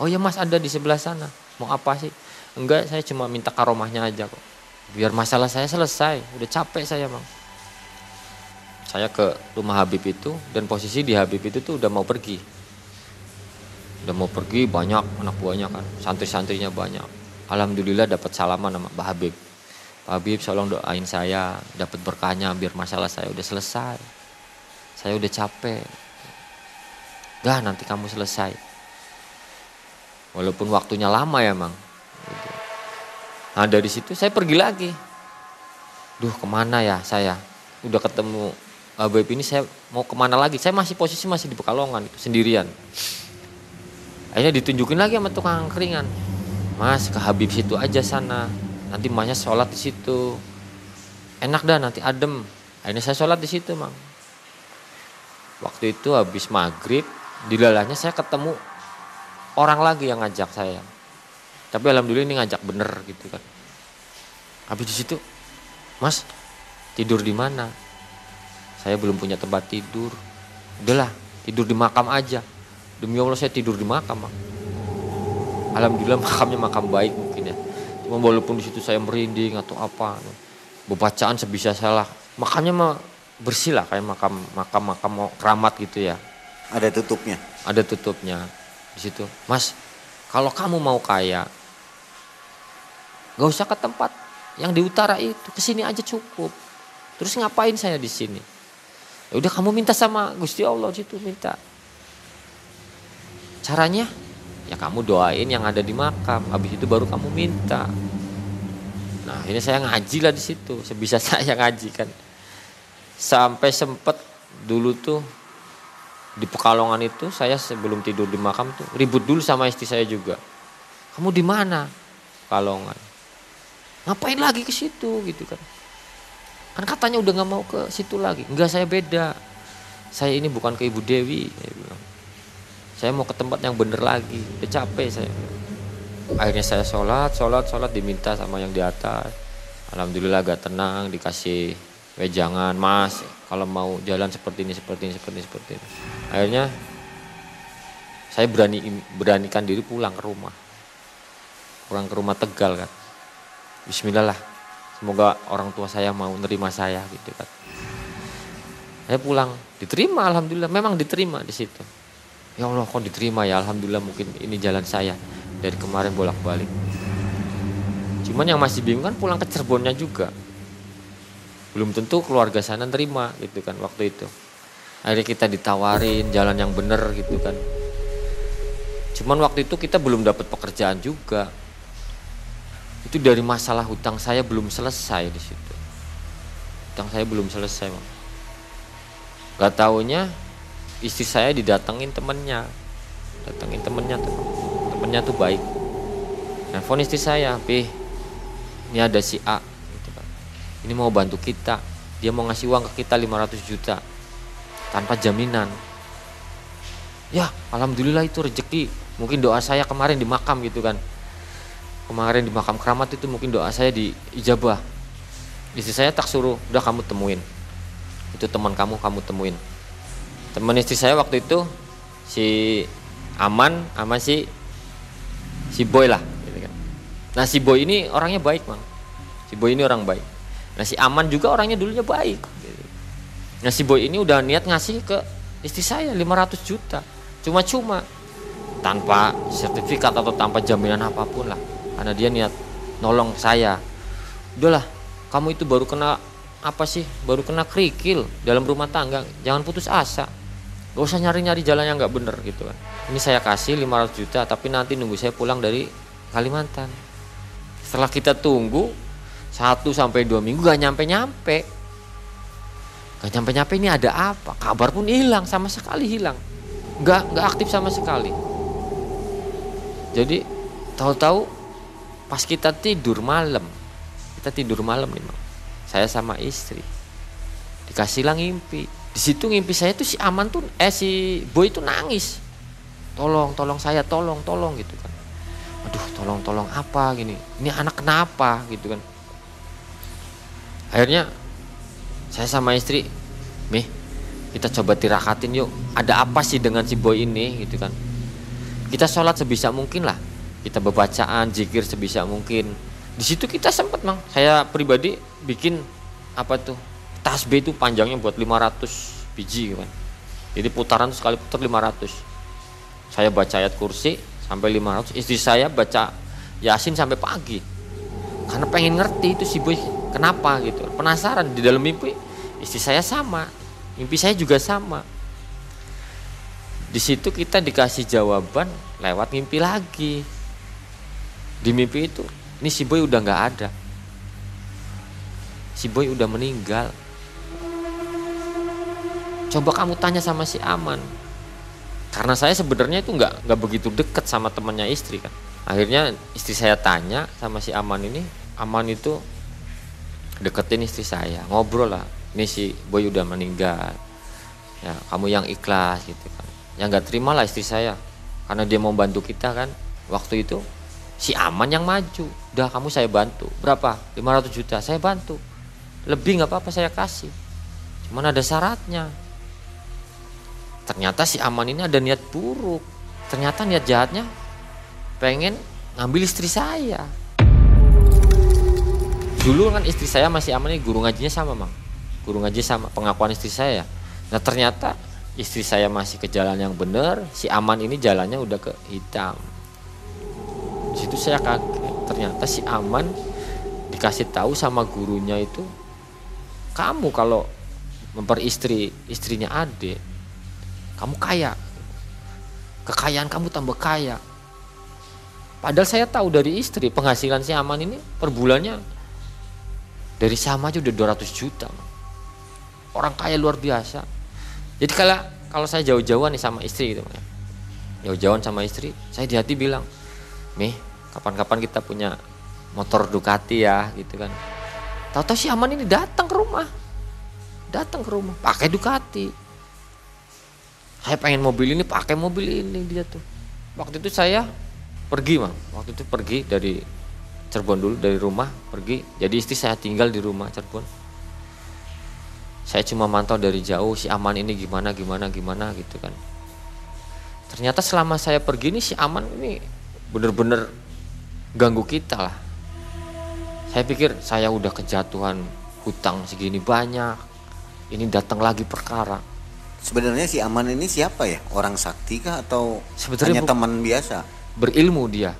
Speaker 2: Oh ya mas ada di sebelah sana. Mau apa sih? Enggak saya cuma minta karomahnya aja kok. Biar masalah saya selesai udah capek saya bang. Saya ke rumah Habib itu dan posisi di Habib itu tuh udah mau pergi. Udah mau pergi banyak anak buahnya kan santri-santrinya banyak. Alhamdulillah dapat salaman sama Pak Habib Habib tolong doain saya dapat berkahnya biar masalah saya udah selesai. Saya udah capek. Dah nanti kamu selesai. Walaupun waktunya lama ya mang. Nah dari situ saya pergi lagi. Duh ke mana ya saya? Udah ketemu Habib ini saya mau ke mana lagi? Saya masih posisi masih di Pekalongan itu sendirian. Akhirnya ditunjukin lagi sama tukang keringan mas ke Habib situ aja sana nanti masnya sholat di situ. Enak dah nanti adem. Akhirnya saya sholat di situ mang. Waktu itu habis maghrib di lalanya saya ketemu orang lagi yang ngajak saya. Tapi alhamdulillah ini ngajak bener gitu kan. Habis di situ mas tidur di mana? Saya belum punya tempat tidur. Udahlah tidur di makam aja. Demi Allah saya tidur di makam mak. alhamdulillah makamnya makam baik walaupun di situ saya merinding atau apa bacaan sebisa salah makamnya mah bersih lah kayak makam makam makam keramat gitu ya.
Speaker 1: Ada tutupnya?
Speaker 2: Ada tutupnya di situ. Mas kalau kamu mau kaya gak usah ke tempat yang di utara itu. Ke sini aja cukup. Terus ngapain saya di sini? Ya udah kamu minta sama Gusti Allah situ minta. Caranya ya kamu doain yang ada di makam, habis itu baru kamu minta. Nah ini saya ngaji lah di situ, sebisa saya ngaji kan. sampai sempet dulu tuh di Pekalongan itu saya sebelum tidur di makam tuh ribut dulu sama istri saya juga. Kamu di mana Pekalongan ngapain lagi ke situ gitu kan. Kan katanya udah nggak mau ke situ lagi. Enggak saya beda. Saya ini bukan ke ibu Dewi saya bilang saya mau ke tempat yang bener lagi. Udah capek saya. Akhirnya saya sholat sholat sholat diminta sama yang di atas. Alhamdulillah agak tenang dikasih wejangan mas kalau mau jalan seperti ini seperti ini seperti ini seperti ini. Akhirnya saya berani beranikan diri pulang ke rumah. Pulang ke rumah Tegal kan. Bismillah lah semoga orang tua saya mau nerima saya gitu kan. Saya pulang diterima alhamdulillah. Memang diterima di situ ya Allah kok diterima ya? Alhamdulillah mungkin ini jalan saya dari kemarin bolak-balik. Cuman yang masih bingung kan pulang ke Cirebonnya juga. Belum tentu keluarga sana terima gitu kan waktu itu. Akhirnya kita ditawarin jalan yang bener gitu kan. Cuman waktu itu kita belum dapat pekerjaan juga. Itu dari masalah hutang saya belum selesai di situ. Hutang saya belum selesai Gak taunya istri saya didatengin temennya, datengin temennya temen, temennya tuh baik. Nelfon istri saya, Pih, ini ada si A, gitu kan. Ini mau bantu kita, dia mau ngasih uang ke kita 500 juta tanpa jaminan. Ya, alhamdulillah itu rezeki. Mungkin doa saya kemarin di makam gitu kan. Kemarin di makam keramat itu mungkin doa saya di ijabah. Istri saya tak suruh, udah kamu temuin itu teman kamu kamu temuin teman istri saya waktu itu si aman sama si si boy lah gitu kan. nah si boy ini orangnya baik mang. Si boy ini orang baik. Nah si aman juga orangnya dulunya baik gitu. nah si boy ini udah niat ngasih ke istri saya 500 juta. Cuma-cuma tanpa sertifikat atau tanpa jaminan apa pun lah. Karena dia niat nolong saya. Udahlah kamu itu baru kena apa sih baru kena kerikil dalam rumah tangga. Jangan putus asa gak usah nyari-nyari jalan yang nggak bener gitu kan. Ini saya kasih 500 juta tapi nanti nunggu saya pulang dari Kalimantan. Setelah kita tunggu satu sampai dua minggu gak nyampe nyampe gak nyampe nyampe ini ada apa? Kabar pun hilang sama sekali hilang. Nggak nggak aktif sama sekali. Jadi tahu-tahu pas kita tidur malam kita tidur malam nih saya sama istri. Dikasih lah ngimpi di situ ngimpi saya tuh si aman tuh eh si boy itu nangis. Tolong tolong saya tolong tolong gitu kan. Aduh tolong tolong apa gini? Ini anak kenapa? Gitu kan. Akhirnya saya sama istri mih kita coba tirakatin yuk. Ada apa sih dengan si boy ini? Gitu kan. Kita sholat sebisa mungkin lah. Kita bebacaan zikir sebisa mungkin. Di situ kita sempat mang. Saya pribadi bikin apa tuh tasbih itu panjangnya buat 500 biji kan. Jadi putaran sekali putar 500 saya baca ayat kursi sampai 500 istri saya baca yasin sampai pagi. Karena pengen ngerti itu si boy kenapa gitu. Penasaran di dalam mimpi istri saya sama mimpi saya juga sama. Di situ kita dikasih jawaban lewat mimpi lagi. Di mimpi itu ini si boy udah nggak ada. Si boy udah meninggal coba kamu tanya sama si aman. Karena saya sebenarnya itu nggak nggak begitu deket sama temannya istri kan. Akhirnya istri saya tanya sama si aman ini aman itu deketin istri saya ngobrol lah. Ini si boy udah meninggal. Ya kamu yang ikhlas gitu kan. Yang nggak terima lah istri saya. Karena dia mau bantu kita kan. Waktu itu si aman yang maju. Udah kamu saya bantu. Berapa? 500 juta. Saya bantu. Lebih nggak apa-apa saya kasih. Cuman ada syaratnya ternyata si aman ini ada niat buruk. Ternyata niat jahatnya pengen ngambil istri saya. Dulu kan istri saya masih aman nih guru ngajinya sama mang. Guru ngaji sama pengakuan istri saya nah ternyata istri saya masih ke jalan yang benar si aman ini jalannya udah ke hitam. Di situ saya kaget. Ternyata si aman dikasih tahu sama gurunya itu kamu kalau memperistri istrinya adik kamu kaya. Kekayaan kamu tambah kaya. Padahal saya tahu dari istri penghasilan si aman ini per bulannya dari sama aja udah 200 juta. Orang kaya luar biasa. Jadi kalau kalau saya jauh-jauhan nih sama istri gitu jauh-jauhan sama istri saya di hati bilang nih kapan-kapan kita punya motor Ducati ya gitu kan. Tahu-tahu si Aman ini datang ke rumah. Datang ke rumah pakai Ducati saya pengen mobil ini pakai mobil ini dia tuh. Waktu itu saya pergi mang waktu itu pergi dari Cirebon dulu dari rumah pergi. Jadi istri saya tinggal di rumah Cirebon. Saya cuma mantau dari jauh si aman ini gimana gimana gimana gitu kan. Ternyata selama saya pergi ini si aman ini bener-bener ganggu kita lah. Saya pikir saya udah kejatuhan hutang segini banyak. Ini datang lagi perkara
Speaker 1: Sebenarnya si Aman ini siapa ya? Orang sakti kah atau
Speaker 2: Sebetulnya
Speaker 1: hanya teman biasa?
Speaker 2: berilmu dia.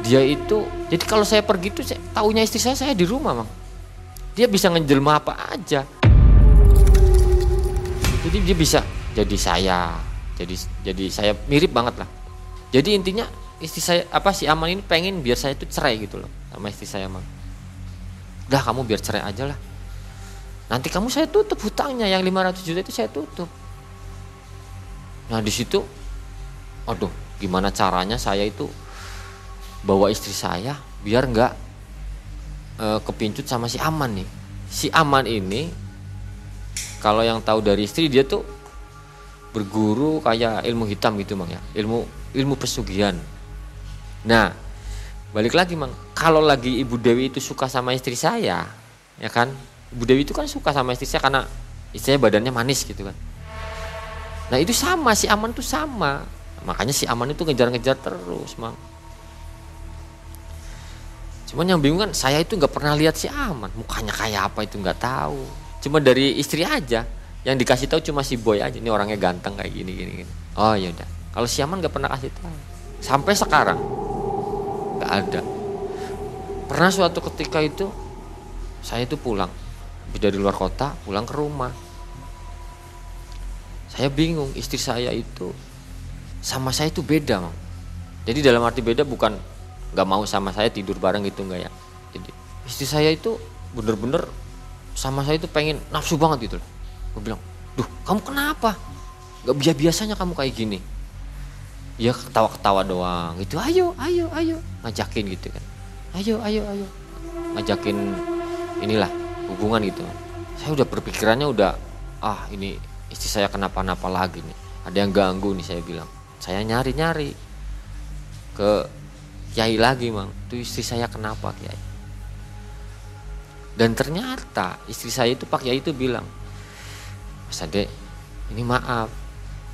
Speaker 2: Dia itu jadi kalau saya pergi itu saya taunya istri saya saya di rumah mang. Dia bisa ngejelma apa aja. Jadi dia bisa jadi saya jadi jadi saya mirip banget lah. Jadi intinya istri saya apa si aman ini pengen biar saya itu cerai gitu loh sama istri saya mang. Udah kamu biar cerai aja lah nanti kamu saya tutup hutangnya yang 500 juta itu saya tutup. Nah di situ aduh gimana caranya saya itu bawa istri saya biar nggak e, kepincut sama si aman nih. Si aman ini kalau yang tahu dari istri dia tuh berguru kayak ilmu hitam gitu mang ya. Ilmu ilmu pesugihan. Nah balik lagi mang kalau lagi ibu dewi itu suka sama istri saya ya kan ibu dewi itu kan suka sama istri saya karena istrinya badannya manis gitu kan. Nah itu sama si aman tuh sama. Makanya si aman itu ngejar-ngejar terus mang. Cuman yang bingung kan saya itu nggak pernah lihat si aman. Mukanya kayak apa itu nggak tahu. Cuma dari istri aja. Yang dikasih tahu cuma si boy aja. Ini orangnya ganteng kayak gini gini, gini. oh ya udah. Kalau si aman nggak pernah kasih tahu. Sampai sekarang nggak ada. Pernah suatu ketika itu saya itu pulang habis dari luar kota pulang ke rumah. Saya bingung istri saya itu sama saya itu beda mang. Jadi dalam arti beda bukan nggak mau sama saya tidur bareng gitu nggak ya. Jadi istri saya itu bener-bener sama saya itu pengen nafsu banget gitu loh. Gue bilang duh kamu kenapa? Nggak biasa biasanya kamu kayak gini. Ya ketawa-ketawa doang. Gitu ayo ayo ayo. Ngajakin gitu kan. Ayo ayo ayo. Ngajakin inilah hubungan gitu. Saya udah berpikirannya udah ah ini istri saya kenapa-napa lagi nih. Ada yang ganggu nih saya bilang. Saya nyari-nyari ke kiai lagi mang. Itu istri saya kenapa kiai? Dan ternyata istri saya itu pak kiai itu bilang mas ade ini maaf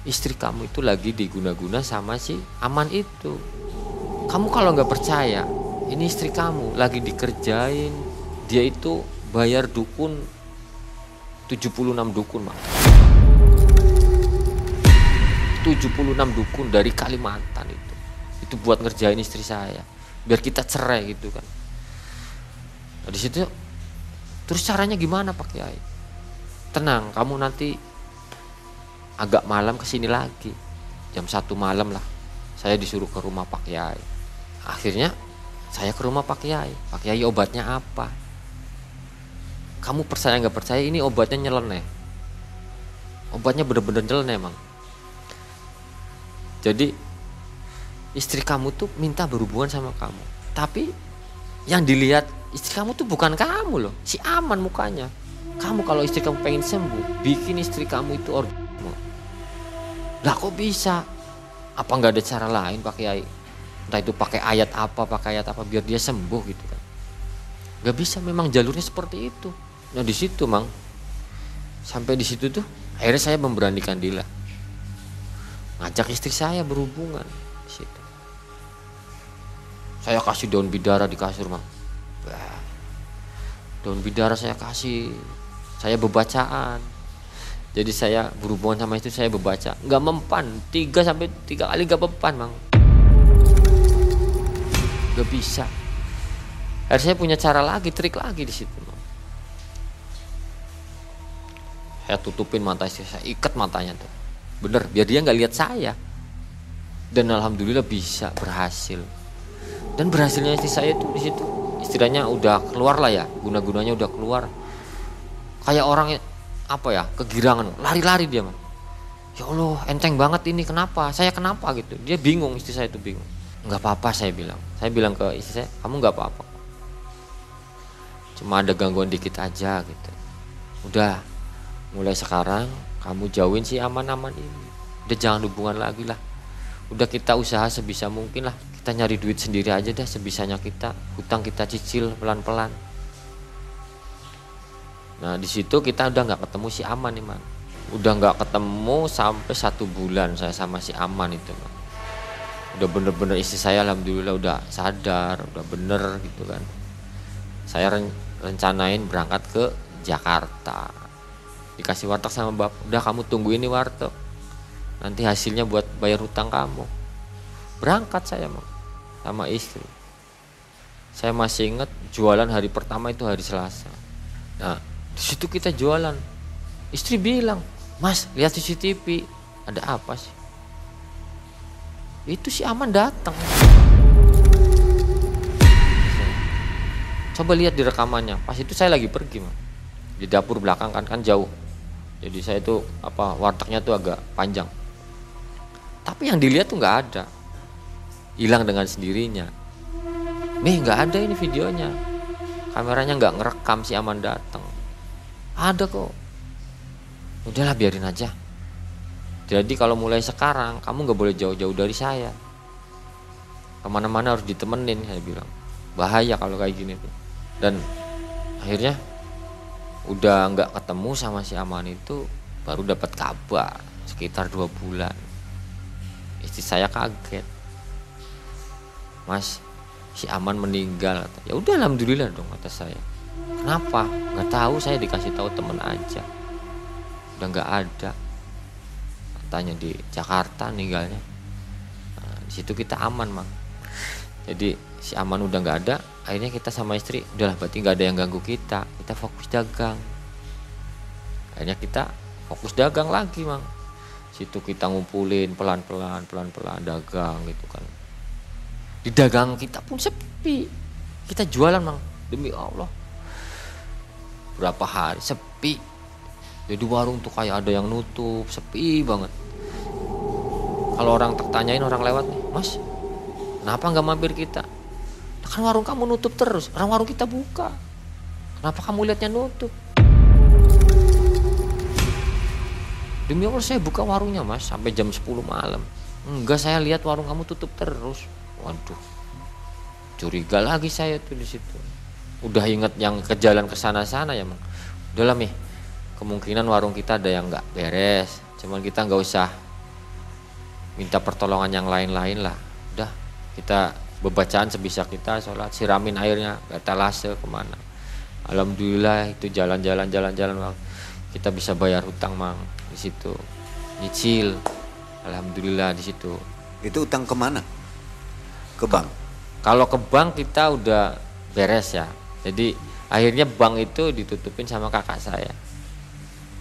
Speaker 2: istri kamu itu lagi diguna-guna sama si aman itu. Kamu kalau nggak percaya ini istri kamu lagi dikerjain dia itu bayar dukun 76 dukun mak 76 dukun dari Kalimantan itu. Itu buat ngerjain istri saya biar kita cerai gitu kan. Nah, di situ terus caranya gimana Pak Kiai? Tenang kamu nanti agak malam ke sini lagi. Jam satu malam lah saya disuruh ke rumah Pak Kiai. Akhirnya saya ke rumah Pak Kiai. Pak Kiai obatnya apa kamu percaya nggak percaya ini obatnya nyeleneh obatnya bener-bener nyeleneh emang. Jadi istri kamu tuh minta berhubungan sama kamu. Tapi yang dilihat istri kamu tuh bukan kamu loh. Si aman mukanya. Kamu kalau istri kamu pengen sembuh bikin istri kamu itu orgasme. Lah kok bisa? Apa nggak ada cara lain pak kiai entah itu pakai ayat apa pakai ayat apa biar dia sembuh gitu kan. Nggak bisa memang jalurnya seperti itu nah di situ mang. Sampai di situ tuh akhirnya saya memberanikan diri lah. Ngajak istri saya berhubungan di situ. Saya kasih daun bidara di kasur mang. Daun bidara saya kasih. Saya bebacaan. Jadi saya berhubungan sama itu saya bebaca. Nggak mempan. Tiga sampai tiga kali nggak mempan mang. Nggak bisa. Akhirnya saya punya cara lagi trik lagi di situ saya tutupin mata istri saya ikat matanya tuh. Bener biar dia nggak lihat saya. Dan alhamdulillah bisa berhasil. Dan berhasilnya istri saya tuh di situ. Istilahnya udah keluar lah ya guna-gunanya udah keluar. Kayak orang apa ya kegirangan lari-lari dia mang ya Allah enteng banget ini kenapa? Saya kenapa gitu? Dia bingung istri saya itu bingung. Nggak apa-apa saya bilang. Saya bilang ke istri saya kamu nggak apa-apa. Cuma ada gangguan dikit aja gitu. Udah mulai sekarang kamu jauhin si aman-aman ini. Udah jangan hubungan lagi lah. Udah kita usaha sebisa mungkin lah. Kita nyari duit sendiri aja deh sebisanya kita. Hutang kita cicil pelan-pelan. Nah di situ kita udah nggak ketemu si aman nih man. Udah nggak ketemu sampai satu bulan saya sama si aman itu man. udah bener-bener istri saya alhamdulillah udah sadar udah bener gitu kan. Saya ren rencanain berangkat ke Jakarta dikasih warteg sama bapak udah kamu tunggu ini warteg. Nanti hasilnya buat bayar hutang kamu. Berangkat saya mau sama istri. Saya masih ingat jualan hari pertama itu hari Selasa. Nah di situ kita jualan. Istri bilang mas lihat CCTV ada apa sih? Itu si aman datang. Coba lihat di rekamannya. Pas itu saya lagi pergi man. di dapur belakang kan kan jauh jadi saya tuh apa wartegnya tuh agak panjang. Tapi yang dilihat tuh nggak ada. Hilang dengan sendirinya. Nih nggak ada ini videonya. Kameranya nggak ngerekam si aman datang ada kok. Udahlah biarin aja. Jadi kalau mulai sekarang kamu nggak boleh jauh-jauh dari saya. Ke mana-mana harus ditemenin saya bilang. Bahaya kalau kayak gini tuh. Dan akhirnya udah nggak ketemu sama si aman itu baru dapat kabar sekitar dua bulan. Istri saya kaget. Mas si aman meninggal. Ya udah alhamdulillah dong kata saya. Kenapa? Nggak tahu saya dikasih tahu temen aja. Udah nggak ada. Katanya di Jakarta ninggalnya nah, di situ kita aman mang. Jadi si aman udah nggak ada akhirnya kita sama istri udahlah berarti nggak ada yang ganggu kita kita fokus dagang. Akhirnya kita fokus dagang lagi mang. Situ kita ngumpulin pelan-pelan pelan-pelan dagang gitu kan. Di dagang kita pun sepi. Kita jualan mang. Demi Allah. Berapa hari? Sepi. Jadi warung tuh kayak ada yang nutup sepi banget. Kalau orang tertanyain orang lewat nih mas kenapa nggak mampir kita kan warung kamu nutup terus. Orang warung kita buka. Kenapa kamu lihatnya nutup? Demi Allah saya buka warungnya mas sampai jam 10 malam. Enggak saya lihat warung kamu tutup terus. Waduh. Curiga lagi saya tuh di situ. Udah inget yang ke jalan ke sana sana ya mang? Udahlah nih kemungkinan warung kita ada yang nggak beres. Cuman kita nggak usah minta pertolongan yang lain-lain lah. Udah kita bebacaan sebisa kita sholat siramin airnya talase ke mana. Alhamdulillah itu jalan-jalan jalan-jalan kita bisa bayar hutang mang di situ. Nyicil. Alhamdulillah di situ.
Speaker 1: Itu utang ke mana? Ke bank.
Speaker 2: kalau ke bank kita udah beres ya. Jadi akhirnya bank itu ditutupin sama kakak saya.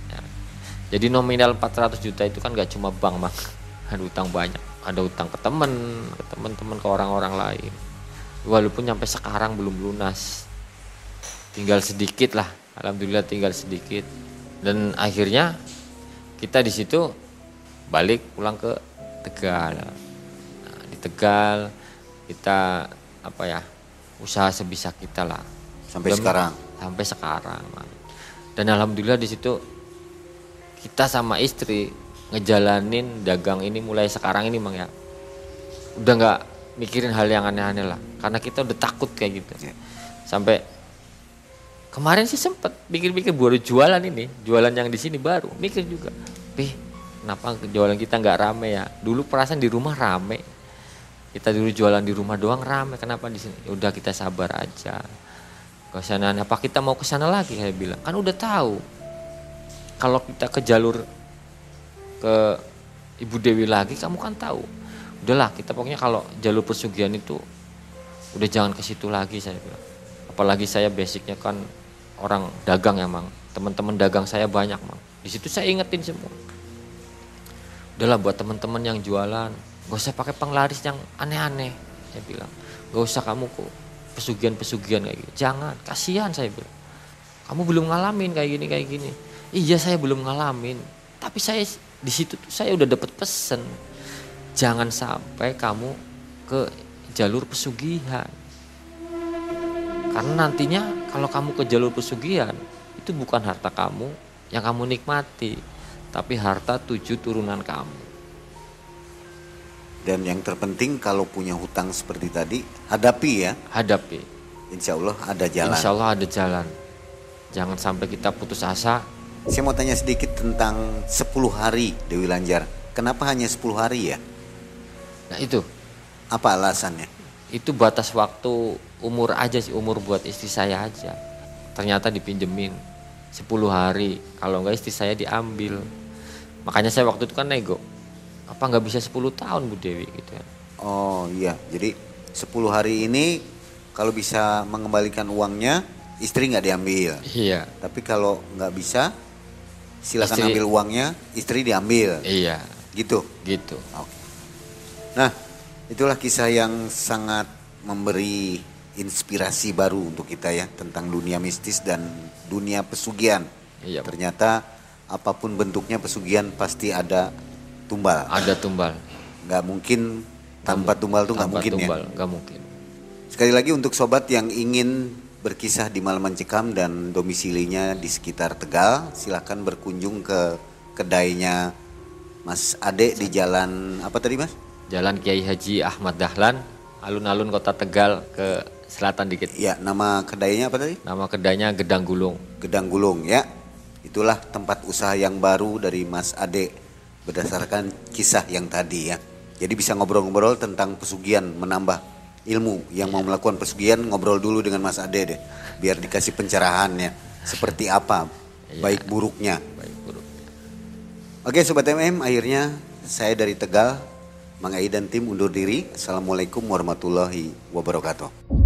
Speaker 2: Ya. jadi nominal 400 juta itu kan gak cuma bank mak ada utang banyak ada utang ke temen ke teman-teman ke orang-orang lain. Walaupun sampai sekarang belum lunas. Tinggal sedikit lah. Alhamdulillah tinggal sedikit. Dan akhirnya kita di situ balik pulang ke Tegal. Nah, di Tegal kita apa ya usaha sebisa kita lah.
Speaker 1: Sampai
Speaker 2: Belum-
Speaker 1: sekarang.
Speaker 2: sampai sekarang dan alhamdulillah di situ kita sama istri ngejalanin dagang ini mulai sekarang ini mang ya. Udah nggak mikirin hal yang aneh-aneh lah karena kita udah takut kayak gitu.
Speaker 1: Ya.
Speaker 2: sampai kemarin sih sempet pikir-pikir baru jualan ini jualan yang di sini baru. Mikir juga Pih, kenapa jualan kita nggak rame ya? Dulu perasaan di rumah rame. Kita dulu jualan di rumah doang rame kenapa di sini? Ya udah kita sabar aja. Ke sana apa kita mau ke sana lagi saya bilang. Kan udah tahu. Kalau kita ke jalur ke Ibu Dewi lagi kamu kan tahu. Udahlah kita pokoknya kalau jalur pesugihan itu udah jangan ke situ lagi saya bilang. Apalagi saya basicnya kan orang dagang ya mang. Teman-teman dagang saya banyak mang. Di situ saya ingetin semua. Udahlah buat teman-teman yang jualan gak usah pakai penglaris yang aneh-aneh saya bilang. Gak usah kamu kok pesugihan-pesugihan kayak gitu. Jangan kasihan saya bilang. Kamu belum ngalamin kayak gini kayak gini. Iya saya belum ngalamin, tapi saya di situ tuh saya udah dapat pesen. Jangan sampai kamu ke jalur pesugihan. Karena nantinya kalau kamu ke jalur pesugihan itu bukan harta kamu yang kamu nikmati, tapi harta tujuh turunan kamu.
Speaker 1: Dan yang terpenting kalau punya hutang seperti tadi, hadapi ya.
Speaker 2: Hadapi.
Speaker 1: Insya Allah ada jalan.
Speaker 2: Insya Allah ada jalan. Jangan sampai kita putus asa.
Speaker 1: Saya mau tanya sedikit tentang 10 hari Dewi Lanjar. Kenapa hanya 10 hari ya?
Speaker 2: Nah itu,
Speaker 1: Apa alasannya?
Speaker 2: itu batas waktu umur aja sih, umur buat istri saya aja. Ternyata dipinjemin 10 hari. Kalau enggak istri saya diambil. Makanya saya waktu itu kan nego. Apa nggak bisa 10 tahun Bu Dewi gitu ya.
Speaker 1: Oh iya, jadi 10 hari ini kalau bisa mengembalikan uangnya, istri nggak diambil.
Speaker 2: Iya,
Speaker 1: Tapi kalau nggak bisa, silakan
Speaker 2: Istri-
Speaker 1: ambil uangnya, istri diambil.
Speaker 2: iya,
Speaker 1: Gitu.
Speaker 2: gitu.
Speaker 1: Oke. Nah, itulah kisah yang sangat memberi inspirasi baru untuk kita ya tentang dunia mistis dan dunia pesugihan.
Speaker 2: Iya.
Speaker 1: Ternyata apa pun bentuknya pesugihan pasti ada tumbal.
Speaker 2: Ada tumbal.
Speaker 1: Nggak mungkin tanpa tumbal tuh nggak
Speaker 2: Tanpa
Speaker 1: mungkin
Speaker 2: tumbal,
Speaker 1: ya.
Speaker 2: nggak mungkin.
Speaker 1: Sekali lagi untuk sobat yang ingin berkisah di Malaman Cekam dan domisilinya di sekitar Tegal, silahkan berkunjung ke kedainya Mas Ade di jalan apa tadi Mas?
Speaker 2: Jalan Kiai Haji Ahmad Dahlan, alun-alun kota Tegal ke selatan dikit.
Speaker 1: Ya, nama kedainya apa tadi?
Speaker 2: Nama kedainya Gedang Gulung.
Speaker 1: Gedang Gulung ya. Itulah tempat usaha yang baru dari Mas Ade berdasarkan kisah yang tadi ya. Jadi bisa ngobrol-ngobrol tentang pesugihan, menambah ilmu. Yang mau melakukan pesugihan ngobrol dulu dengan Mas Ade deh, biar dikasih pencerahannya seperti apa baik buruknya.
Speaker 2: Baik, buruk.
Speaker 1: Oke Sobat MM, akhirnya saya dari Tegal, Mang Ai dan tim undur diri. Assalamualaikum warahmatullahi wabarakatuh.